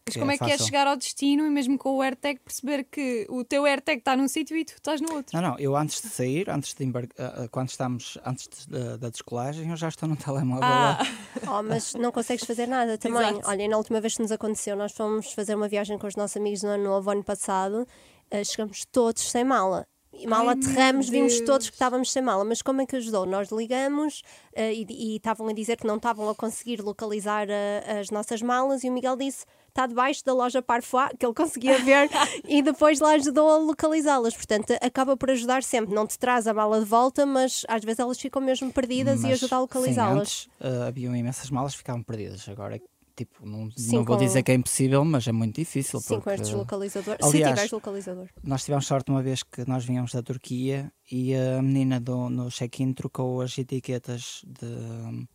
Mas que como é que é chegar ao destino e mesmo com o AirTag perceber que o teu AirTag está num sítio e tu estás no outro? Não, não, eu antes de sair, antes de embar... ah, ah, quando estamos antes de- da, da descolagem, eu já estou no telemóvel Ah, lá. Oh, mas não consegues fazer nada também. Exato. Olha, na última vez que nos aconteceu, nós fomos fazer uma viagem com os nossos amigos no ano novo, ano passado, eh, chegamos todos sem mala. E mal Ai, aterramos vimos todos que estávamos sem mala. Mas como é que ajudou? Nós ligamos eh, e e estavam a dizer que não estavam a conseguir localizar eh, as nossas malas e o Miguel disse está debaixo da loja Parfois, que ele conseguia ver e depois lá ajudou a localizá-las. Portanto, acaba por ajudar sempre. Não te traz a mala de volta, mas às vezes elas ficam mesmo perdidas e Mas, ajuda a localizá-las. ah, haviam imensas malas que ficavam perdidas. Agora, tipo, não, Sim, não vou com- dizer que é impossível, mas é muito difícil. Sim, com porque estes localizadores. Se Aliás, tiveres localizador. Nós tivemos sorte uma vez que nós vinhamos da Turquia e a menina do, no check-in trocou as etiquetas de-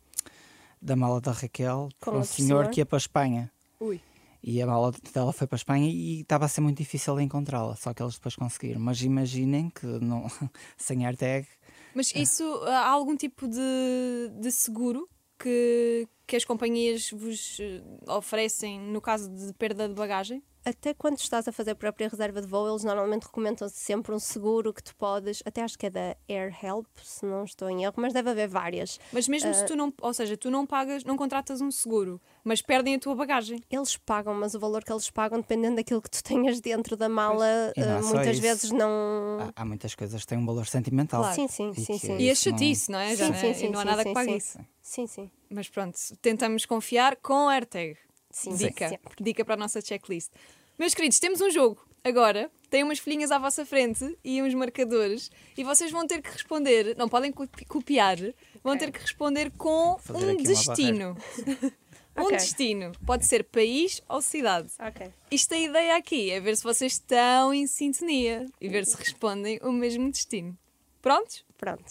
da mala da Raquel Com um senhor senhor? que ia para a Espanha. Ui. E a mala dela foi para a Espanha e estava a ser muito difícil encontrá-la, só que eles depois conseguiram. Mas imaginem que não, sem AirTag Mas isso, há algum tipo de, de seguro que, que as companhias vos eh, oferecem no caso de perda de bagagem? Até quando estás a fazer a própria reserva de voo, eles normalmente recomendam sempre um seguro que tu podes, até acho que é da Air Help, se não estou em erro, mas deve haver várias. Mas mesmo se tu não, ou seja, tu não pagas, não contratas um seguro, mas perdem a tua bagagem. Eles pagam, mas o valor que eles pagam, dependendo daquilo que tu tenhas dentro da mala, é só muitas isso. vezes não. há, há muitas coisas que têm um valor sentimental. Claro. Sim, sim, E sim, sim. E a não- chatice, não é? Já, Sim, né? sim, sim, e não há sim, nada sim, que pague sim. isso. Sim, sim. Mas pronto, tentamos confiar com a AirTag. Sim, Dica. sempre. Dica para a nossa checklist. Meus queridos, temos um jogo agora. Tem umas folhinhas à vossa frente e uns marcadores. E vocês vão ter que responder. Não podem copi- copiar. Vão ter que responder com Fazer um aqui uma destino. um Ok. destino. Pode ser país ou cidade. Ok. Isto a ideia aqui é ver se vocês estão em sintonia e ver se respondem o mesmo destino. Prontos? Pronto.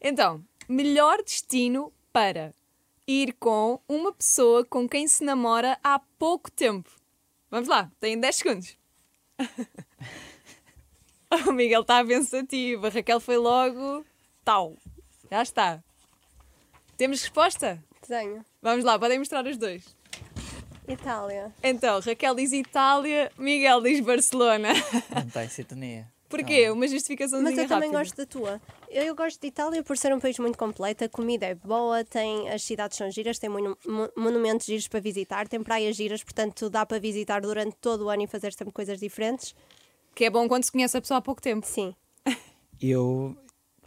Então, melhor destino para ir com uma pessoa com quem se namora há pouco tempo. Vamos lá, têm 10 segundos. o Miguel está pensativo, a Raquel foi logo. Tal. Já está. Temos resposta? Desenho. Vamos lá, podem mostrar os dois. Itália. Então, Raquel diz Itália, Miguel diz Barcelona. Não está em sintonia. Porquê? Uma justificação Mas eu também rápida. gosto da tua. Eu, eu gosto de Itália por ser um país muito completo. A comida é boa, tem, as cidades são giras, tem monu- mo- monumentos giros para visitar, tem praias giras, portanto dá para visitar durante todo o ano e fazer sempre coisas diferentes. Que é bom quando se conhece a pessoa há pouco tempo. Sim. Eu,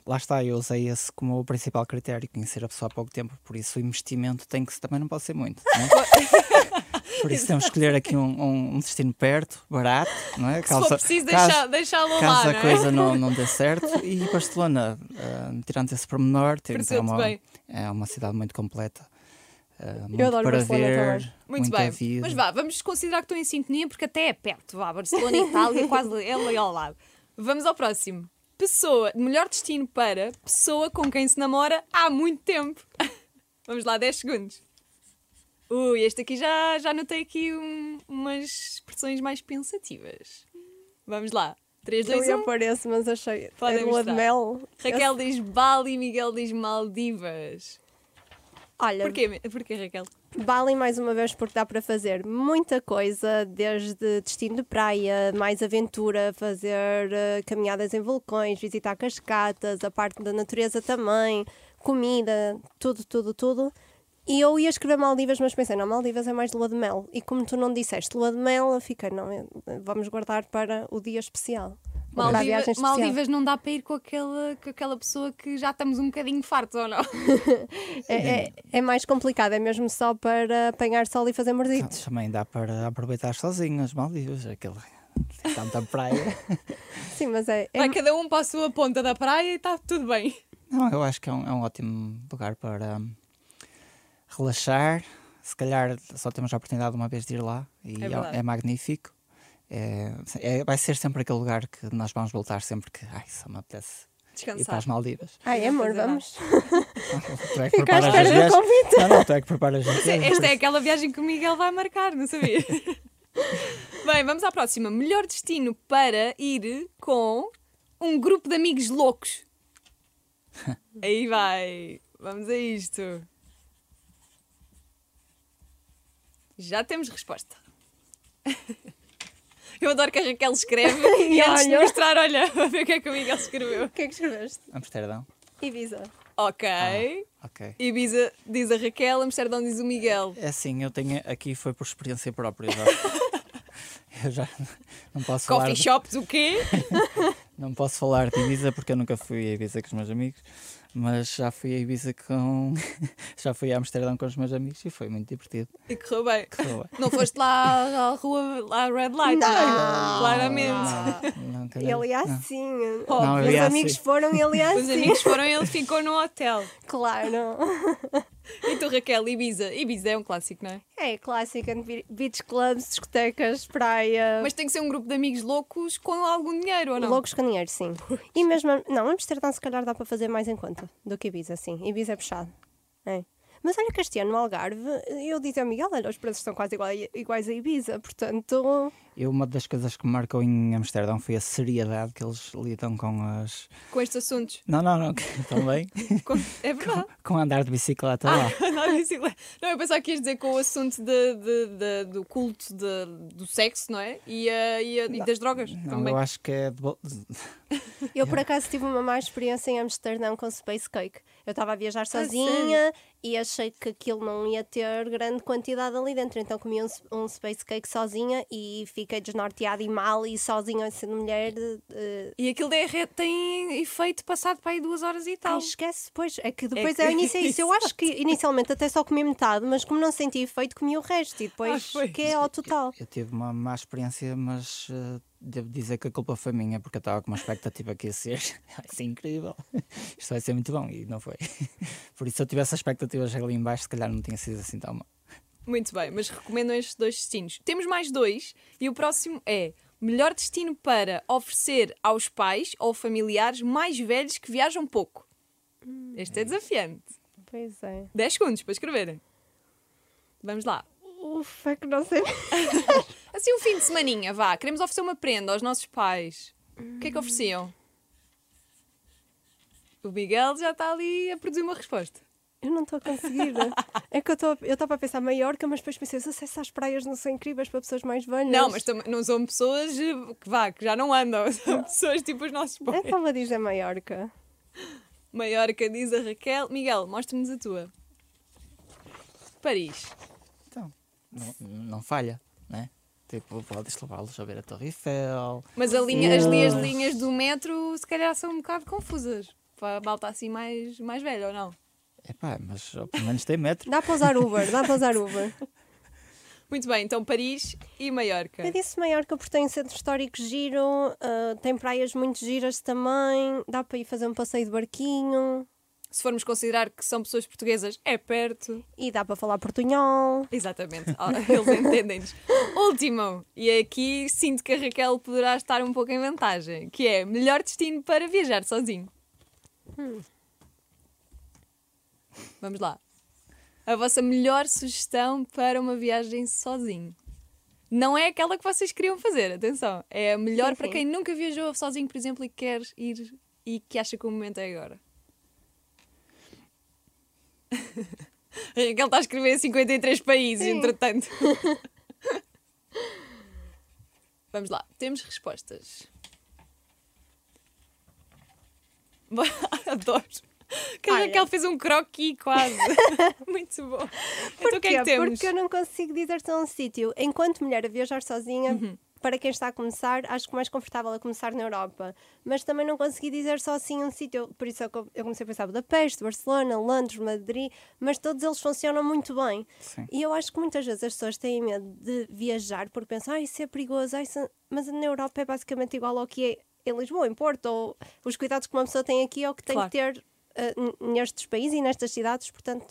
lá está, eu usei esse como o principal critério, conhecer a pessoa há pouco tempo, por isso o investimento tem que, também não pode ser muito. Não é? por isso temos que escolher aqui um, um- destino perto, barato, não é? Se for preciso, deixá-lo lá, caso não a é? coisa não, não dê certo. E Barcelona, ah, tirando esse pormenor, tem, é, uma, bem. é uma cidade muito completa. ah, muito adoro para Barcelona ver, também. Muito bem. vida. Mas vá, vamos considerar que estão em sintonia porque até é perto. Vá, Barcelona e Itália, quase ela ali ao lado. Vamos ao próximo. Pessoa, melhor destino para pessoa com quem se namora há muito tempo. Vamos lá, 10 segundos. Ui, este aqui já, já notei aqui um- umas expressões mais pensativas. Vamos lá. 3, Eu 2, ia 1. pôr esse, mas achei. Podem é lua de mel. Raquel diz Bali, Miguel diz Maldivas. Olha, Porquê, Porquê Raquel? Bali mais uma vez porque dá para fazer muita coisa, desde destino de praia, mais aventura, fazer eh, caminhadas em vulcões, visitar cascatas, a parte da natureza também, comida, tudo, tudo, tudo. E eu ia escrever Maldivas, mas pensei, não, Maldivas é mais lua de mel. E como tu não disseste lua de mel, eu fiquei, não, vamos guardar para o dia especial. Maldiva- especial. Maldivas não dá para ir com aquela, com aquela pessoa que já estamos um bocadinho fartos, ou não? É, é, é mais complicado, é mesmo só para apanhar sol e fazer morditos. Também dá para aproveitar sozinho as Maldivas, aquele, tanta praia. Sim, mas é, é Vai cada um para a sua ponta da praia e está tudo bem. Não, eu acho que é um, é um ótimo lugar para hum, relaxar. Se calhar só temos a oportunidade uma vez de ir lá e É é, é magnífico. É, é- vai ser sempre aquele lugar que nós vamos voltar sempre que ai, só me apetece ir para Descansar. as Maldivas. Ai, amor, nada. vamos. tu é que Fica à preparas as espera do viagens. convite. Não, não, tu é que preparas as viagens. Esta é aquela viagem que o Miguel vai marcar, não sabia? Bem, vamos à próxima. Melhor destino para ir com um grupo de amigos loucos. Aí vai. Vamos a isto. Já temos resposta. Eu adoro que a Raquel escreve e E antes de mostrar, olha, a ver o que é que o Miguel escreveu. O que é que escreveste? Amsterdão. Ibiza. Ok. Ok. Ibiza diz a Raquel, Amsterdão diz o Miguel. É assim, eu tenho aqui foi por experiência própria. Já. eu já não posso falar. Coffee de- shops, o quê? Não posso falar de Ibiza porque eu nunca fui a Ibiza com os meus amigos, mas já fui a Ibiza com. já fui a Amsterdão com os meus amigos e foi muito divertido. E correu bem. Correu bem. Não foste lá à rua, lá à Red Light, não, é? claramente. Não, não, calhar- Ele não. assim. Não, eu Os amigos assim. foram, ele ia Os assim. amigos foram e ele ficou no hotel. Claro. E tu, Raquel, Ibiza? Ibiza é um clássico, não é? É clássica de beach clubs, discotecas, praia. Mas tem que ser um grupo de amigos loucos com algum dinheiro, ou não? Loucos com dinheiro, sim. E mesmo. Não, Amsterdão se calhar dá para fazer mais em conta do que Ibiza, sim. Ibiza é puxado. É. Mas olha que este ano no Algarve, eu disse ao Miguel, olha, os preços estão quase iguais a Ibiza, portanto. Eu, uma das coisas que me marcou em Amsterdão foi a seriedade que eles lidam com as. Com estes assuntos. Não, não, não, também. Com- É verdade. com andar de bicicleta lá. Andar de bicicleta. Não, eu pensava que ias dizer com o assunto de, de- de- do culto de- do sexo, não é? E, eh, e, eh, e das drogas Não, também. eu acho que é. de bo- Eu por acaso tive uma má experiência em Amsterdão com Space Cake. Eu estava a viajar Ah, sozinha e achei que aquilo não ia ter grande quantidade ali dentro. Então comi um, um Space Cake sozinha e fiquei desnorteada e mal e sozinha sendo mulher. eh, E aquilo derre- tem efeito passado para aí duas horas e tal. Ai, esquece, pois. É que depois que- é, o início é isso. Eu acho que inicialmente até só comi metade, mas como não senti efeito, comi o resto. E depois Ah, que é ao total. Eu tive uma má experiência, mas eh, devo dizer que a culpa foi minha, porque eu estava com uma expectativa que ia ser vai ser incrível, isto vai ser muito bom, e não foi. Por isso, se eu tivesse expectativas ali em baixo, se calhar não tinha sido assim tão mal. Muito bem, mas recomendo estes dois destinos. Temos mais dois e o próximo é melhor destino para oferecer aos pais ou familiares mais velhos que viajam pouco. Este é desafiante. Pois é. 10 segundos para escreverem. Vamos lá. Ufa, que não sei. Assim, um fim de semaninha, vá. Queremos oferecer uma prenda aos nossos pais. O que é que ofereciam? O Miguel já está ali a produzir uma resposta. Eu não estou a conseguir. É que eu estou eu estava a pensar Maiorca, mas depois pensei, os acessos às praias não são incríveis para pessoas mais velhas. Não, mas não são pessoas que vá, que já não andam. São pessoas tipo os nossos pais. Então vou dizer Maiorca. Maiorca diz a Raquel. Miguel, mostra-nos a tua. Paris. Então, não, não falha, né? Tipo, podes levá-los a ver a Torre Eiffel. Mas a linha- as, as linhas do metro se calhar são um bocado confusas. Para a malta assim mais, mais velha, ou não? Epá, mas ó, pelo menos tem metro. Dá para usar Uber, dá para usar Uber. Muito bem, então Paris e Maiorca. Eu disse Maiorca porque tem um centro histórico giro, ah, tem praias muito giras também, dá para ir fazer um passeio de barquinho Se formos considerar que são pessoas portuguesas, é perto. e dá para falar portunhol. Exatamente, Ah, eles entendem-nos. Último, e aqui sinto que a Raquel poderá estar um pouco em vantagem, que é melhor destino para viajar sozinho. Vamos lá. A vossa melhor sugestão para uma viagem sozinho. Não é aquela que vocês queriam fazer, atenção. É a melhor Sim, para sim. quem nunca viajou sozinho, por exemplo, e quer ir e que acha que o momento é agora. Raquel está a escrever 53 países, Sim. entretanto. Vamos lá, temos respostas. Adoro. Que a Olha. Raquel fez um croquis quase. Muito bom. Então o que é que Porquê? temos? Porque eu não consigo dizer-te um sítio. Enquanto mulher a viajar sozinha, Uhum. para quem está a começar, acho que mais confortável a começar na Europa. Mas também não consegui dizer só assim um sítio. Por isso é eu comecei a pensar Budapeste, Barcelona, Londres, Madrid, mas todos eles funcionam muito bem. Sim. E eu acho que muitas vezes as pessoas têm medo de viajar porque pensam, ah, isso é perigoso, ah, isso... mas na Europa é basicamente igual ao que é em Lisboa, em Porto, ou os cuidados que uma pessoa tem aqui é o que tem Claro. que ter n- nestes países e nestas cidades, portanto,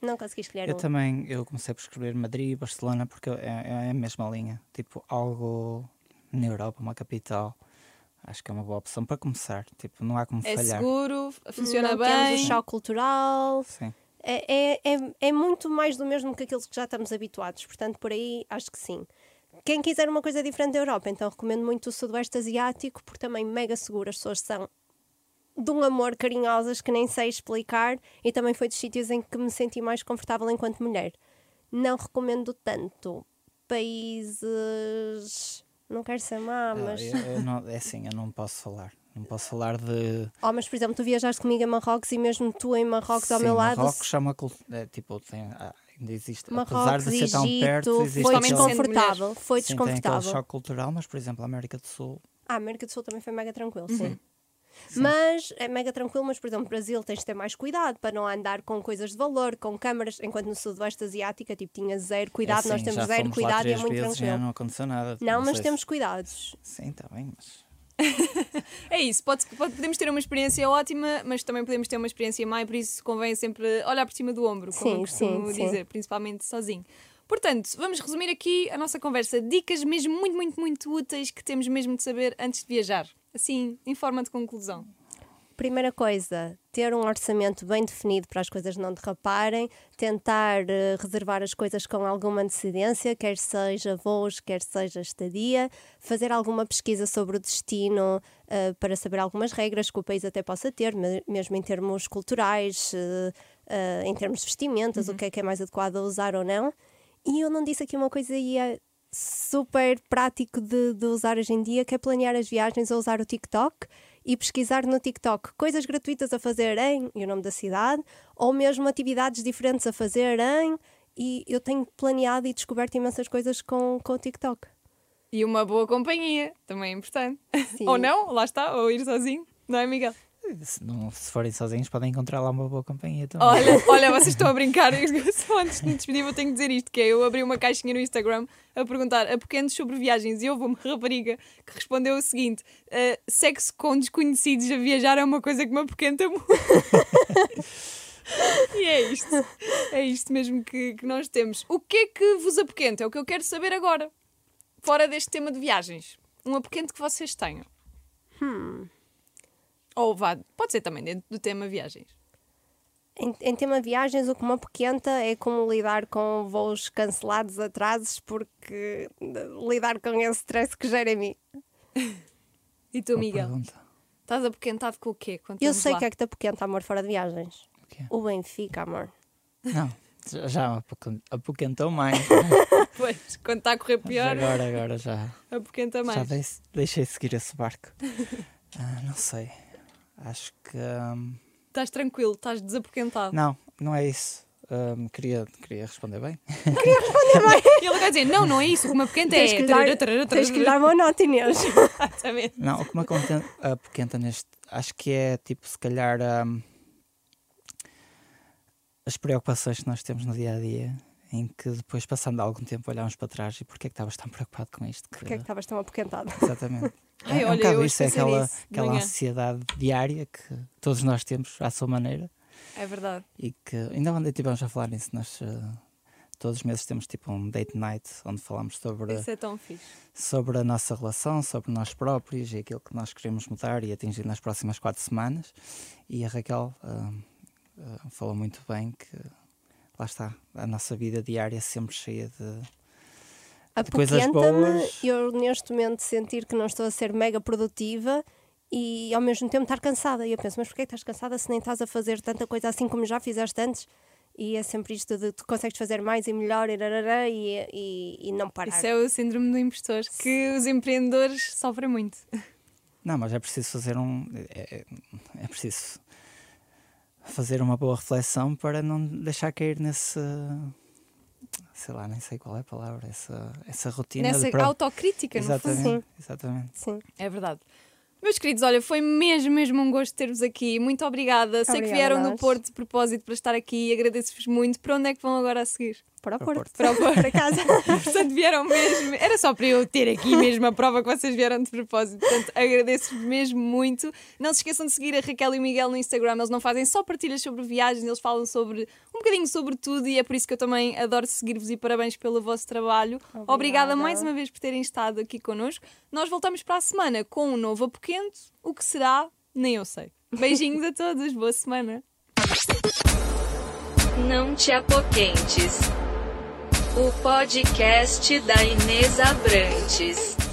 não consegui escolher Eu um. também, eu comecei por escrever Madrid e Barcelona porque é, é a mesma linha. Tipo, algo na Europa, uma capital. Acho que é uma boa opção para começar. Tipo, não há como É falhar. seguro, funciona não bem. temos o choque cultural. Sim. É, é, é, é muito mais do mesmo que aqueles que já estamos habituados. Portanto, por aí acho que sim. Quem quiser uma coisa diferente da Europa, então recomendo muito o Sudoeste Asiático, porque também mega seguro. As pessoas são de um amor carinhosas que nem sei explicar e também foi dos sítios em que me senti mais confortável enquanto mulher. Não recomendo tanto países. Não quero ser má, Ah, mas. eu- eu não- é assim, eu não posso falar. Não posso falar de. Oh, mas por exemplo, tu viajaste comigo a Marrocos e mesmo tu em Marrocos ao Sim, meu lado. Marrocos é uma cultura. É, tipo, tem, ah, ainda existe. Marrocos, apesar de ser tão Egito, perto, existe foi desconfortável. Foi sim, tem aquele desconfortável. choque cultural, mas, por exemplo, a América do Sul. Ah, a América do Sul também foi mega tranquilo, sim. Mas é mega tranquilo, mas por exemplo, no Brasil tens de ter mais cuidado para não andar com coisas de valor, com câmaras, enquanto no Sudoeste Asiático tipo, tinha zero cuidado, É nós assim, temos já zero fomos lá cuidado e é muito vezes, Já tranquilo. não aconteceu nada. Não, mas sei temos se- cuidados. Sim, está bem, mas. É isso, pode, pode- podemos ter uma experiência ótima, mas também podemos ter uma experiência má e por isso convém sempre olhar por cima do ombro, como Sim, eu costumo sim, sim. dizer, principalmente sozinho. Portanto, vamos resumir aqui a nossa conversa. Dicas mesmo muito, muito, muito úteis que temos mesmo de saber antes de viajar. Assim, em forma de conclusão. Primeira coisa, ter um orçamento bem definido para as coisas não derraparem, tentar eh, reservar as coisas com alguma antecedência, quer seja voos, quer seja estadia, fazer alguma pesquisa sobre o destino eh, para saber algumas regras que o país até possa ter, me- mesmo em termos culturais, eh, em termos de vestimentas, o que é que é mais adequado a usar ou não. E eu não disse aqui uma coisa e super prático de, de usar hoje em dia, que é planear as viagens ou usar o TikTok e pesquisar no TikTok coisas gratuitas a fazer em e o nome da cidade, ou mesmo atividades diferentes a fazer em. E eu tenho planeado e descoberto imensas coisas com, com o TikTok. E uma boa companhia, também é importante. Sim. Ou não, lá está, ou ir sozinho, não é, Miguel? Se, não, se forem sozinhos, podem encontrar lá uma boa companhia também. Olha, olha, vocês estão a brincar. Antes de me despedir, vou ter que dizer isto: que é, eu abri uma caixinha no Instagram a perguntar a pequenos sobre viagens e houve uma rapariga que respondeu o seguinte: "Ah, sexo com desconhecidos a viajar é uma coisa que me apoquenta muito. e é isto. É isto mesmo que, que nós temos. O que é que vos apoquenta? É o que eu quero saber agora. Fora deste tema de viagens. Um apoquento que vocês tenham. Ou vá, pode ser também dentro do tema viagens. Em, em tema viagens, o que me apoquenta é como lidar com voos cancelados, atrasos, porque eh, lidar com esse stress que gera em mim. E tu, Boa Miguel? pergunta. Estás apoquentado com o quê? Quando Eu sei lá? que é que te apoquenta, amor, fora de viagens. O quê? O Benfica, amor. Não, já- já apoquen- apoquentou mais. Pois, quando está a correr Mas pior, agora, agora já, apoquenta já mais. dei- deixei seguir esse barco. Ah, não sei. Acho que. hum, Estás tranquilo, estás desapoquentado. não, não é isso. Hum, queria, queria responder bem. E ele vai dizer: Não, não é isso, o que me apoquenta é. Tens que, dar, tens que lhe dar uma nota, Inês. Exatamente. Não, o que me apoquenta neste. Acho que é tipo, se calhar. hum, as preocupações que nós temos no dia a dia, em que depois, passando algum tempo, olhamos para trás e porquê é que estavas tão preocupado com isto? Que, Porquê é que estavas tão apoquentado? Exatamente. Ai, é olha, eu isso, é aquela, nisso de aquela ansiedade diária que todos nós temos à sua maneira É verdade. e que ainda ontem estivemos a falar nisso. Nós, eh, todos os meses temos tipo um date night onde falamos sobre, Isso é tão fixe. sobre a nossa relação, sobre nós próprios e aquilo que nós queremos mudar e atingir nas próximas quatro semanas. E a Raquel ah, ah, falou muito bem que lá está, a nossa vida diária é sempre cheia de, de coisas boas. eu neste momento sentir que não estou a ser mega produtiva e ao mesmo tempo estar cansada. E eu penso, mas porquê estás cansada se nem estás a fazer tanta coisa assim como já fizeste antes? E é sempre isto de tu consegues fazer mais e melhor e, rarará, e, e, e não parar. Isso é o síndrome do impostor que os empreendedores sofrem muito. Não, mas é preciso fazer um. É, é- é preciso fazer uma boa reflexão para não deixar cair nesse. Sei lá, nem sei qual é a palavra, essa, essa rotina. Nessa de autocrítica, no fundo. Exatamente, exatamente. Sim. É verdade. Meus queridos, olha, foi mesmo, mesmo um gosto ter-vos aqui. Muito obrigada. Sei que vieram do. Porto de propósito para estar aqui. Agradeço-vos muito. Para onde é que vão agora a seguir? Para o Porto. Para o Porto. Para casa. Portanto, vieram mesmo. Era só para eu ter aqui mesmo a prova que vocês vieram de propósito. Portanto, agradeço-vos mesmo muito. Não se esqueçam de seguir a Raquel e o Miguel no Instagram. Eles não fazem só partilhas sobre viagens, eles falam sobre um bocadinho sobre tudo e é por isso que eu também adoro seguir-vos e parabéns pelo vosso trabalho. Obrigada. Obrigada. mais uma vez por terem estado aqui connosco. Nós voltamos para a semana com um novo apoquento. O que será? Nem eu sei. Beijinhos a todos. Boa semana. Não te apoquentes. O podcast da Inês Abrantes.